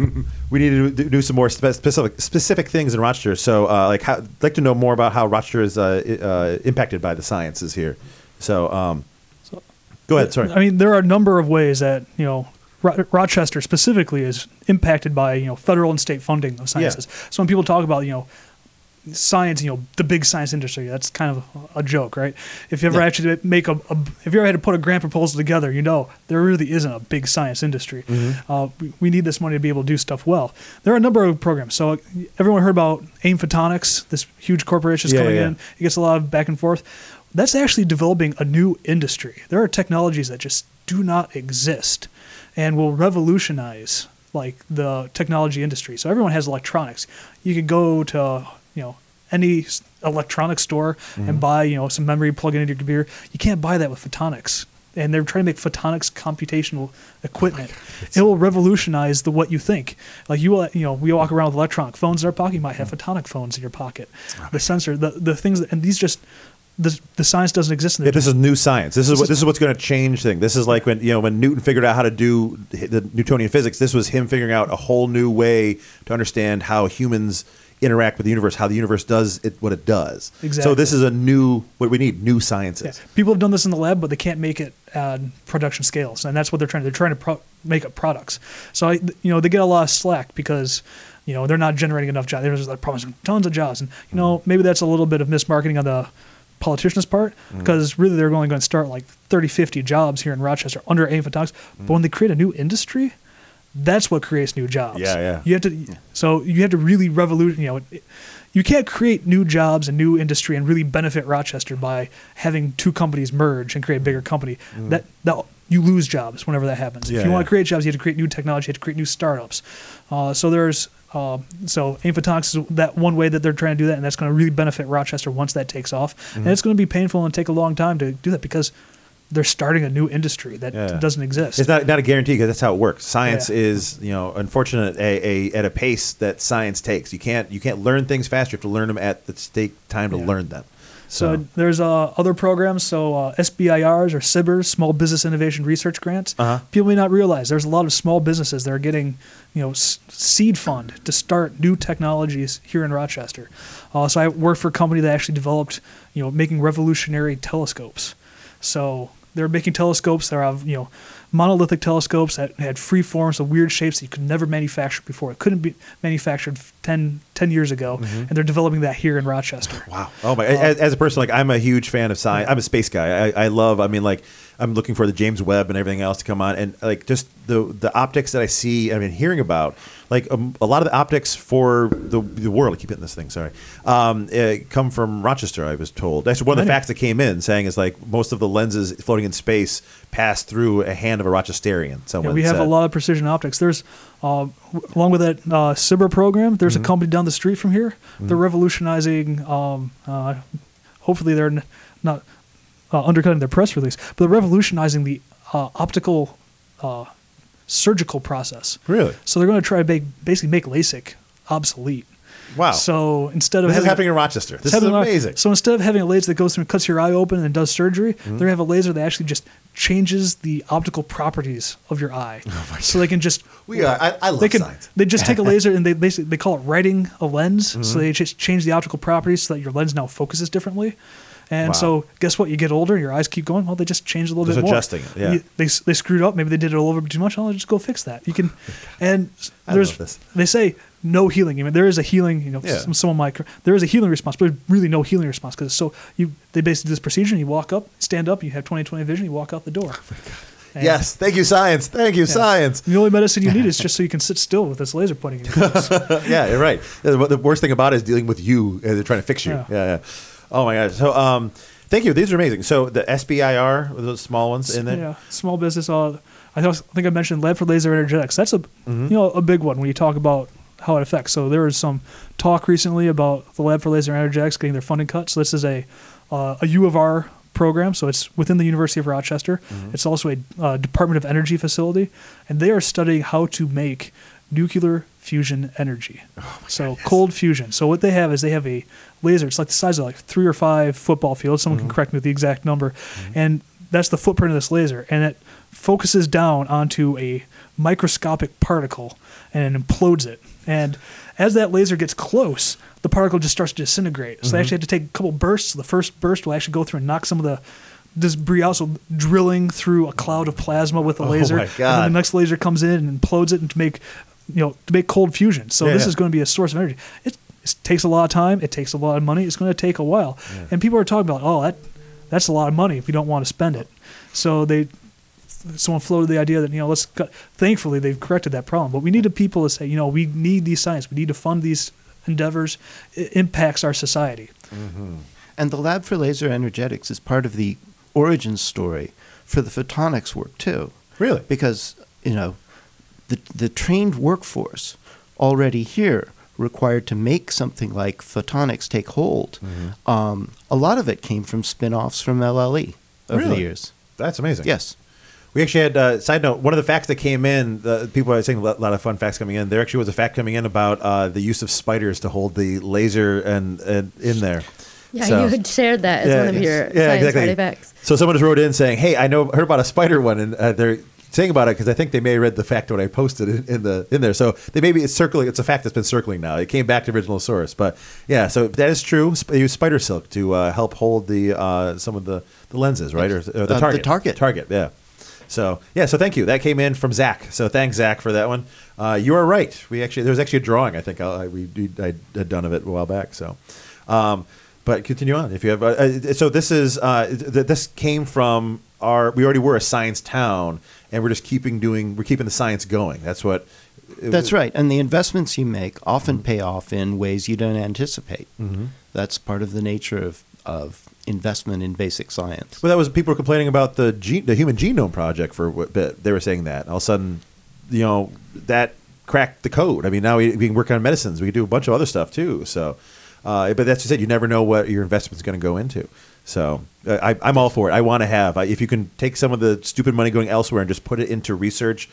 we need to do some more specific specific things in Rochester. So, uh, like, how, I'd like to know more about how Rochester is uh, impacted by the sciences here. So, um, so, go ahead. Sorry. I mean, there are a number of ways that you know Ro- Rochester specifically is impacted by you know federal and state funding of sciences. Yeah. So when people talk about you know science, you know the big science industry, that's kind of a joke, right? If you ever yeah. actually make a, a, if you ever had to put a grant proposal together, you know there really isn't a big science industry. Mm-hmm. Uh, we, we, need this money to be able to do stuff well. There are a number of programs. So everyone heard about AIM Photonics, this huge corporation is yeah, coming in. It gets a lot of back and forth. That's actually developing a new industry. There are technologies that just do not exist and will revolutionize like the technology industry. So everyone has electronics. You could go to you know any electronics store mm-hmm. and buy you know some memory, plug into your computer. You can't buy that with photonics. And they're trying to make photonics computational equipment. Oh it will revolutionize the what you think. Like you will, you know, we walk around with electronic phones in our pocket. You might have mm-hmm. photonic phones in your pocket. The sensor, the the things, that, and these just the, the science doesn't exist. In yeah, this is new science. This is what this is what's going to change things. This is like when you know when Newton figured out how to do the Newtonian physics. This was him figuring out a whole new way to understand how humans interact with the universe, how the universe does it, what it does. Exactly. So this is a new what we need, new sciences. Yeah. People have done this in the lab, but they can't make it at production scales, and that's what they're trying. to They're trying to pro- make up products. So I, you know, they get a lot of slack because you know they're not generating enough jobs. They're like promising tons of jobs, and you know mm-hmm. maybe that's a little bit of mismarketing on the politicians' part because mm-hmm. really they're only going to start like 30, 50 jobs here in Rochester under AIM Photonics. Mm-hmm. But when they create a new industry, that's what creates new jobs. Yeah, yeah. You have to, so you have to really revolution. You know, you can't create new jobs and new industry and really benefit Rochester by having two companies merge and create a bigger company. Mm. That that you lose jobs whenever that happens. Yeah, if you yeah. want to create jobs, you have to create new technology. You have to create new startups. Uh, so there's uh, so Photonics is that one way that they're trying to do that, and that's going to really benefit Rochester once that takes off. Mm-hmm. And it's going to be painful and take a long time to do that because they're starting a new industry that yeah. doesn't exist. It's not, not a guarantee because that's how it works. Science yeah. is, you know, unfortunate a, a, at a pace that science takes. You can't you can't learn things fast. You have to learn them at the take time to yeah. learn them. So, so there's uh, other programs. So uh, SBIRs or SBIRs, Small Business Innovation Research Grants. Uh-huh. People may not realize there's a lot of small businesses that are getting, you know, s- seed fund to start new technologies here in Rochester. Uh, so I worked for a company that actually developed, you know, making revolutionary telescopes. So they're making telescopes that have, you know, monolithic telescopes that had free forms of weird shapes that you could never manufacture before. It couldn't be manufactured 10, 10 years ago, mm-hmm. and they're developing that here in Rochester. Wow. Oh my! Uh, as, as, a person, like I'm a huge fan of science. I'm a space guy. I, I love. I mean, like I'm looking for the James Webb and everything else to come on, and like just the the optics that I see. I mean, hearing about like um, a lot of the optics for the the world. I keep hitting this thing. Sorry, um, come from Rochester. I was told. That's one of the facts that came in saying is like most of the lenses floating in space pass through a hand of a Rochesterian. Someone yeah, we have said. a lot of precision optics. There's uh, along with that uh, SBIR program. There's mm-hmm. a company down the street from here. Mm-hmm. They're revolutionizing. Um, uh, hopefully, they're n- not uh, undercutting their press release, but they're revolutionizing the uh, optical uh, surgical process. Really? So they're going to try to make, basically make LASIK obsolete. Wow. So instead of this having, is happening in Rochester. This is amazing. So instead of having a laser that goes through and cuts your eye open and does surgery, mm-hmm. they're gonna have a laser that actually just changes the optical properties of your eye. Oh so they can just we are. I, I love they can, science. They just take a laser and they basically they call it writing a lens. Mm-hmm. So they just change the optical properties so that your lens now focuses differently. And wow. so, guess what? You get older, your eyes keep going. Well, they just change a little just bit more. Adjusting it, yeah. they, they screwed up. Maybe they did it a little bit too much. I'll just go fix that. You can, and there's they say no healing. I mean, there is a healing. You know, yeah. some, some of my there is a healing response, but really no healing response because so you they basically do this procedure. And you walk up, stand up, you have 20/20 vision, you walk out the door. Oh yes, thank you, science. Thank you, yeah. science. The only medicine you need is just so you can sit still with this laser pointing in your face. yeah, you're right. The worst thing about it is dealing with you. Uh, they're trying to fix you. Yeah, yeah. yeah. Oh my god. So, um, Thank you. These are amazing. So the SBIR, those small ones in there. Yeah, small business. Uh, I think I mentioned Lab for Laser Energetics. That's a mm-hmm. you know a big one when you talk about how it affects. So there was some talk recently about the Lab for Laser Energetics getting their funding cut. So this is a uh, a U of R program. So it's within the University of Rochester. Mm-hmm. It's also a uh, Department of Energy facility, and they are studying how to make nuclear fusion energy. Oh so God, yes. cold fusion. So what they have is they have a laser. It's like the size of like three or five football fields. Someone mm-hmm. can correct me with the exact number, mm-hmm. and that's the footprint of this laser, and it focuses down onto a microscopic particle and it implodes it. And as that laser gets close, the particle just starts to disintegrate. So mm-hmm. they actually have to take a couple bursts. The first burst will actually go through and knock some of the debris out, so drilling through a cloud of plasma with a laser. oh laser. And then the next laser comes in and implodes it and to make you know to make cold fusion. So yeah, this yeah. is going to be a source of energy. It, it, takes a lot of time. It takes a lot of money. It's going to take a while. Yeah. And people are talking about, oh, that that's a lot of money if you don't want to spend it. So they someone floated the idea that you know let's cut. thankfully they've corrected that problem but we need the people to say you know we need these science we need to fund these endeavors it impacts our society mm-hmm. and the lab for laser energetics is part of the origin story for the photonics work too really because you know the the trained workforce already here required to make something like photonics take hold mm-hmm. um, a lot of it came from spin-offs from lle over really? the years that's amazing yes we actually had uh, side note. One of the facts that came in, the people are saying a lot of fun facts coming in. There actually was a fact coming in about uh, the use of spiders to hold the laser and, and in there. Yeah, so, you had shared that as yeah, one of your yeah, exactly. facts. So someone just wrote in saying, "Hey, I know heard about a spider one, and uh, they're saying about it because I think they may have read the fact when I posted it in the in there. So they maybe it's circling. It's a fact that's been circling now. It came back to original source, but yeah. So that is true. They use spider silk to uh, help hold the uh, some of the, the lenses, right, or, or the target. the target. Target. Yeah. So yeah, so thank you. That came in from Zach. So thanks Zach for that one. Uh, you are right. We actually there was actually a drawing. I think I, we I had done of it a while back. So, um, but continue on if you have. Uh, uh so this is uh, th- this came from our. We already were a science town, and we're just keeping doing. We're keeping the science going. That's what. That's right. And the investments you make often pay off in ways you don't anticipate. Mm-hmm. That's part of the nature of of investment in basic science. Well, that was people were complaining about the gene, the Human Genome Project for what bit. They were saying that all of a sudden, you know, that cracked the code. I mean, now we, we can work on medicines. We can do a bunch of other stuff too. So, uh, but that's just it. You never know what your investment is going to go into. So uh, I, am all for it. I want to have. if you can take some of the stupid money going elsewhere and just put it into research.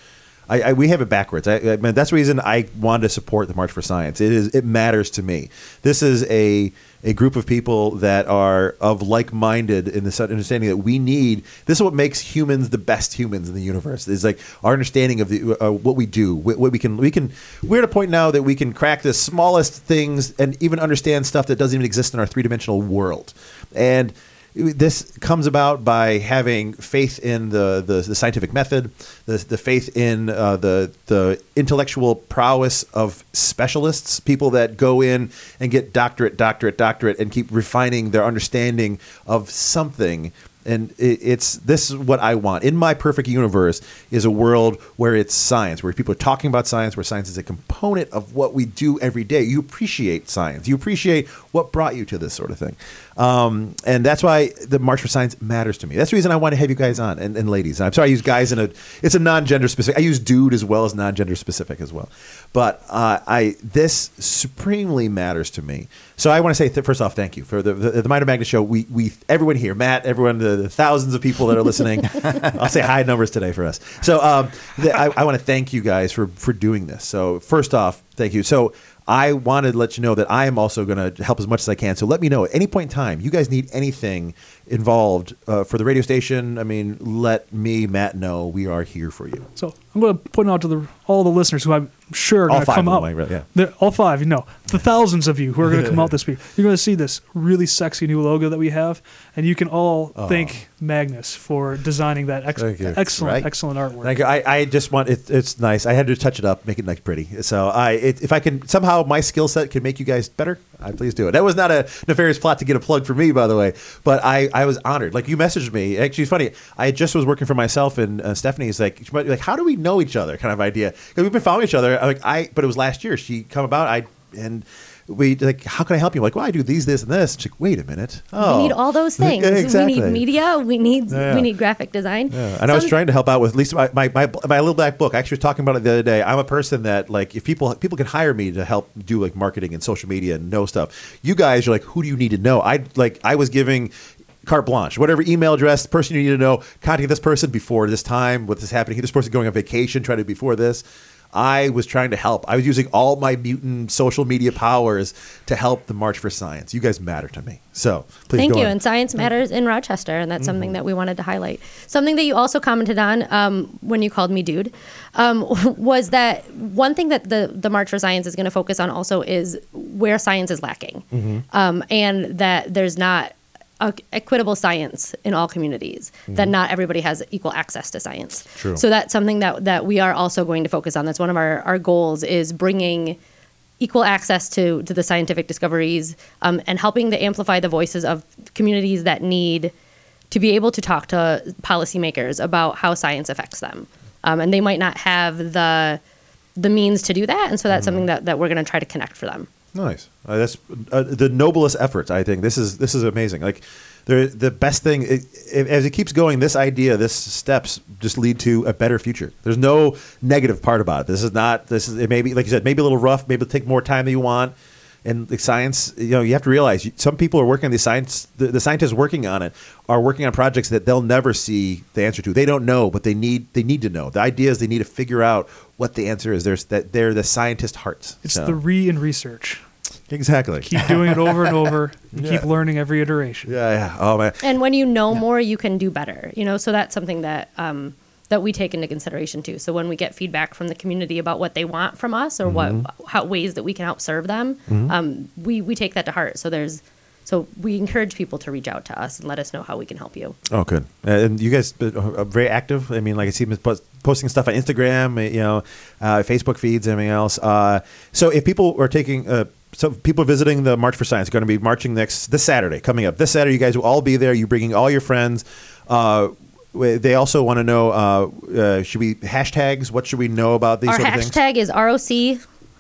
I, I, we have it backwards. I, I mean, that's the reason I wanted to support the March for Science. It is it matters to me. This is a a group of people that are of like-minded in this understanding that we need. This is what makes humans the best humans in the universe. Is like our understanding of the uh, what we do, what, we can. We can. We're at a point now that we can crack the smallest things and even understand stuff that doesn't even exist in our three-dimensional world. And this comes about by having faith in the, the, the scientific method, the, the faith in uh, the, the intellectual prowess of specialists, people that go in and get doctorate, doctorate, doctorate, and keep refining their understanding of something. And it's this is what I want. In my perfect universe is a world where it's science, where people are talking about science, where science is a component of what we do every day. You appreciate science, you appreciate what brought you to this sort of thing, um, and that's why the March for Science matters to me. That's the reason I want to have you guys on and, and ladies. I'm sorry I use guys in a it's a non-gender specific. I use dude as well as non-gender specific as well, but uh, I this supremely matters to me so I want to say th- first off, thank you for the the, the Mind of Magnus show. We we everyone here, Matt, everyone, the, the thousands of people that are listening. I'll say high numbers today for us. So um, the, I, I want to thank you guys for for doing this. So first off, thank you. So I wanted to let you know that I am also going to help as much as I can. So let me know at any point in time you guys need anything involved uh, for the radio station. I mean, let me, Matt, know we are here for you. So I'm going to point out to the all the listeners who I'm sure are going to come out. yeah. All five, you know, the thousands of you who are going to come out this week. You're going to see this really sexy new logo that we have, and you can all oh. thank Magnus for designing that ex- excellent, right? excellent artwork. Thank you. I, I just want it, it's nice. I had to touch it up, make it nice, pretty. So I, it, if I can somehow my skill set can make you guys better, I please do it. That was not a nefarious plot to get a plug for me, by the way. But I, I was honored. Like you messaged me. Actually, it's funny. I just was working for myself, and uh, Stephanie's like, like, how do we know each other? Kind of idea. Because we've been following each other. Like I, but it was last year. She come about. I and we like, how can I help you? I'm like, well, I do these, this, and this. She's like, wait a minute. Oh, We need oh. all those things. Exactly. We need media. We need Yeah. we need graphic design. Yeah, and I was trying to help out with at least my, my, my, my little black book. I actually was talking about it the other day. I'm a person that like if people people can hire me to help do like marketing and social media and know stuff. You guys are like, who do you need to know? I like I was giving carte blanche, whatever email address, person you need to know, contact this person before this time, what is happening. This person going on vacation, try to before this. I was trying to help. I was using all my mutant social media powers to help the March for Science. You guys matter to me. So please Thank go you. on. And science matters in Rochester, and that's Mm-hmm. something that we wanted to highlight. Something that you also commented on um, when you called me dude um, was that one thing that the the March for Science is going to focus on also is where science is lacking, Mm-hmm. um, and that there's not equitable science in all communities. That not everybody has equal access to science. Mm-hmm. True. So that's something that that we are also going to focus on. That's one of our our goals is bringing equal access to to the scientific discoveries um, and helping to amplify the voices of communities that need to be able to talk to policymakers about how science affects them um, and they might not have the the means to do that and so that's something that, that we're going to try to connect for them Nice. Uh, that's uh, the noblest efforts. I think this is this is amazing. Like the the best thing it, it, as it keeps going. This idea, this steps just lead to a better future. There's no negative part about it. This is not. This is it. May be like you said, maybe a little rough. Maybe it'll take more time than you want. And the science, you know, you have to realize some people are working on the science. The, the scientists working on it are working on projects that they'll never see the answer to. They don't know, but they need they need to know. The idea is they need to figure out what the answer is. There's that they're the scientist hearts. It's So- the re and research. exactly. Keep doing it over and over. and Yeah. Keep learning every iteration. Yeah, yeah. Oh man. and when you know more you can do better you know so that's something that um, that we take into consideration too so when we get feedback from the community about what they want from us or what how ways that we can help serve them um, we we take that to heart so there's so we encourage people to reach out to us and let us know how we can help you Oh, good. Uh, and you guys are very active. I mean, like I see them posting stuff on Instagram, uh, you know, uh, Facebook feeds, everything else. Uh, so if people are taking, uh, so people visiting the March for Science are going to be marching next this Saturday, coming up this Saturday. You guys will all be there. You bringing all your friends. They also want to know: uh, uh, should we hashtags? What should we know about these our sort of things? hashtag is ROC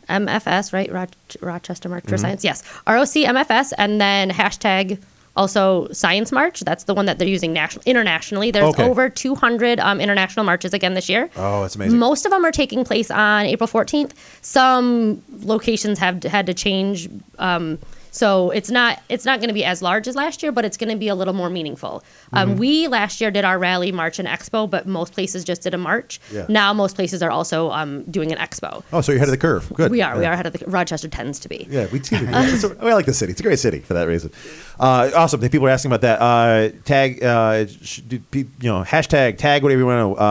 MFS, right? Roch- Rochester March Mm-hmm. for Science. Yes, ROC MFS, and then hashtag also Science March. That's the one that they're using national internationally. There's Okay. over 200 um, international marches again this year. Oh, that's amazing. Most of them are taking place on April 14th. Some locations have had to change. Um, so it's not it's not going to be as large as last year, but it's going to be a little more meaningful. Mm-hmm. Um, we last year did our rally, march, and expo, but most places just did a march. Yeah. Now most places are also um, doing an expo. Oh, so you're ahead of the curve. Good. We are. We are ahead of the. Rochester tends to be. Yeah, we, a, I like the city. It's a great city for that reason. Uh, awesome. People are asking about that. Uh, tag, uh, sh- do pe- you know, hashtag, tag, whatever you want to.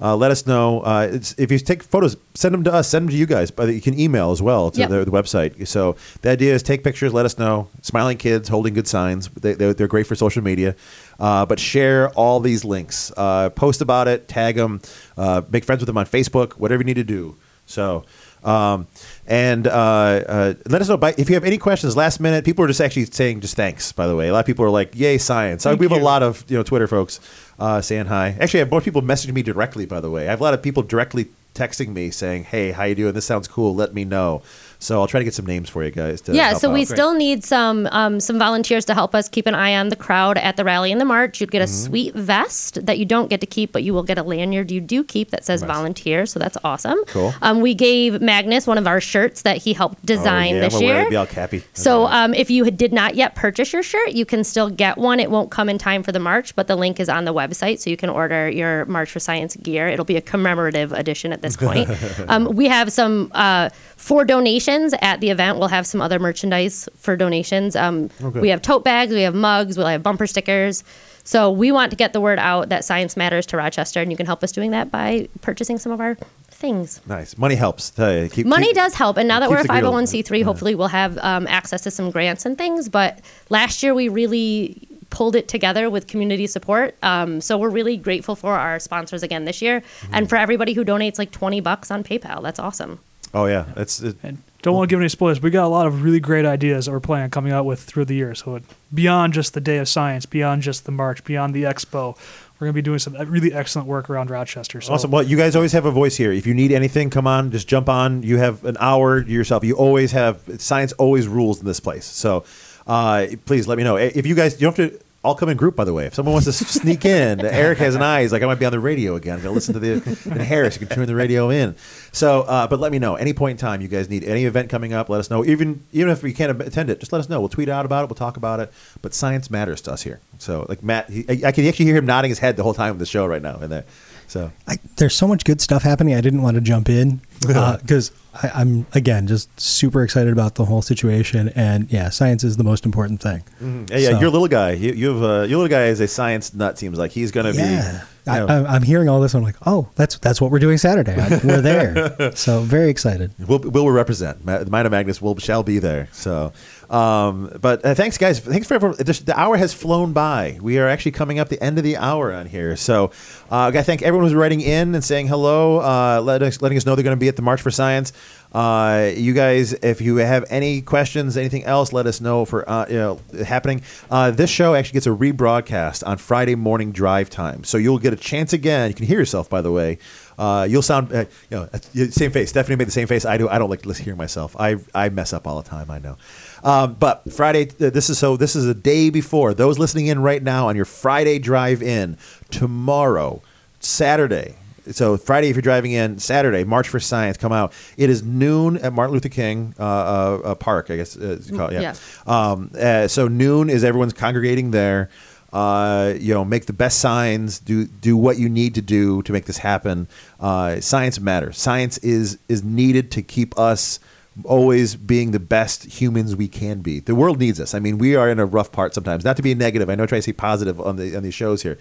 Uh, let us know. Uh, it's, if you take photos, send them to us. Send them to you guys. But you can email as well to Yep. the, the website. So the idea is take pictures. Let us know. Smiling kids holding good signs. They, they're, they're great for social media. Uh, but share all these links. Uh, post about it. Tag them. Uh, make friends with them on Facebook. Whatever you need to do. So. Um, and uh, uh, let us know by, if you have any questions last minute. People are just actually saying just thanks. By the way, a lot of people are like, "Yay, science!" Uh, Thank we have a lot of you know Twitter folks uh, saying hi. Actually, I have more people messaging me directly. By the way, I have a lot of people directly texting me saying, "Hey, how you doing? This sounds cool. Let me know." So I'll try to get some names for you guys. To Yeah, so we out. still need some um, some volunteers to help us keep an eye on the crowd at the rally and the march. You'd get a Mm-hmm. sweet vest that you don't get to keep, but you will get a lanyard you do keep that says Nice. volunteer. So that's awesome. Cool. Um, we gave Magnus one of our shirts that he helped design oh, yeah, this I'm year. Be all cappy. So um, if you did not yet purchase your shirt, you can still get one. It won't come in time for the march, but the link is on the website, so you can order your March for Science gear. It'll be a commemorative edition at this point. um, we have some uh, for donations at the event. We'll have some other merchandise for donations. Um, Okay. We have tote bags, we have mugs, we'll have bumper stickers. So we want to get the word out that science matters to Rochester, and you can help us doing that by purchasing some of our things. nice. Money helps. Keep, Money does help, and now that we're a 501c3, hopefully we'll have um, access to some grants and things. But last year we really pulled it together with community support. Um, so we're really grateful for our sponsors again this year, Mm-hmm. and for everybody who donates like 20 bucks on PayPal. That's awesome. Oh yeah, that's it, And don't want to give any spoilers. We got a lot of really great ideas that we're planning on coming out with through the year. So it, beyond just the day of science, beyond just the march, beyond the expo, we're going to be doing some really excellent work around Rochester. So. Awesome. Well, you guys always have a voice here. If you need anything, come on, just jump on. You have an hour yourself. You always have science. Always rules in this place. So uh, please let me know if you guys. You don't have to I'll come in group, by the way. If someone wants to sneak in, Eric has an eye. He's like, I might be on the radio again. I'm going to listen to the. And Harris, you can turn the radio in. So, uh, but let me know. Any point in time you guys need any event coming up, let us know. Even even if you can't attend it, just let us know. We'll tweet out about it. We'll talk about it. But science matters to us here. So, like Matt, he, I, I can actually hear him nodding his head the whole time of the show right now. In there. So I, there's so much good stuff happening. I didn't want to jump in because uh, I'm again just super excited about the whole situation. And yeah, science is the most important thing. Mm-hmm. Yeah, yeah. So, you're a little guy. You, you have uh, your little guy is a science nut. Seems like he's going to yeah. be. You know. I, am hearing all this. I'm like, oh, that's that's what we're doing Saturday. we're there. so very excited. We'll, we'll represent. Of Magnus will shall be there. So um, but uh, thanks, guys. Thanks for everyone. The hour has flown by. We are actually coming up the end of the hour on here. So uh, I thank everyone who's writing in and saying hello, uh, let us, letting us know they're going to be at the March for Science. Uh, you guys, if you have any questions, anything else, let us know for uh, you know happening. Uh, this show actually gets a rebroadcast on Friday morning drive time, so you'll get a chance again. You can hear yourself, by the way. Uh, you'll sound, uh, you know, the same face. Stephanie made the same face I do. I don't like to hear myself. I I mess up all the time. I know. Um, but Friday, this is so. This is a day before. Those listening in right now on your Friday drive in tomorrow, Saturday. So Friday, if you're driving in, Saturday, March for Science, come out. It is noon at Martin Luther King uh, uh, uh Park, I guess it's called. Yeah. yeah. Um, uh, so noon is everyone's congregating there. Uh, you know, make the best signs. Do do what you need to do to make this happen. Uh, science matters. Science is is needed to keep us always being the best humans we can be. The world needs us. I mean, we are in a rough part sometimes. Not to be negative. I know I try to say positive on the on these shows here,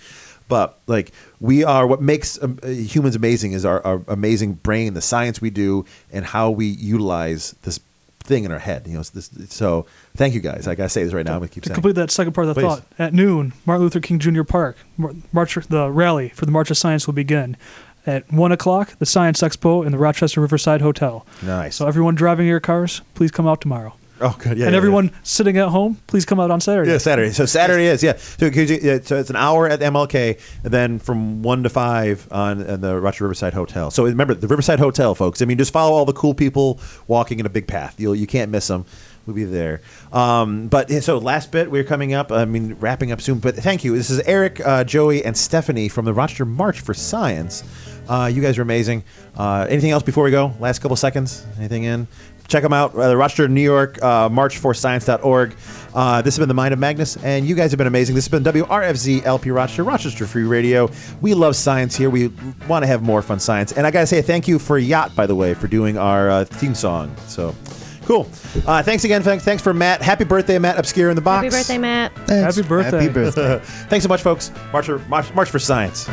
but like we are. What makes um, uh, humans amazing is our, our amazing brain, the science we do, and how we utilize this thing in our head. You know, this, so thank you guys. I gotta say this right now. I'm gonna keep to saying. Complete that second part of the Please. thought. At noon, Martin Luther King Jr. Park, March the rally for the March of Science will begin at 1 o'clock, the Science Expo in the Rochester Riverside Hotel. Nice. So, everyone driving your cars, please come out tomorrow. Oh, good. Yeah. And yeah, everyone yeah. sitting at home, please come out on Saturday. Yeah, Saturday. So Saturday is yeah. So, so it's an hour at the MLK, and then from one to five on, on the Rochester Riverside Hotel. So remember the Riverside Hotel, folks. I mean, just follow all the cool people walking in a big path. You you can't miss them. We'll be there. Um, but so last bit, we're coming up. I mean, wrapping up soon. But thank you. This is Eric, uh, Joey, and Stephanie from the Rochester March for Science. Uh, you guys are amazing. Uh, anything else before we go? Last couple seconds? Anything in? Check them out. Uh, Rochester, New York, uh, marchforscience.org. Uh, this has been the Mind of Magnus, and you guys have been amazing. This has been WRFZ LP Rochester, Rochester Free Radio. We love science here. We want to have more fun science. And I got to say thank you for Yacht, by the way, for doing our uh, theme song. So cool. Uh, thanks again. Thanks, thanks for Matt. Happy birthday, Matt Obscure in the box. Happy birthday, Matt. Thanks. Happy birthday. Happy birthday. thanks so much, folks. March, March, March for Science.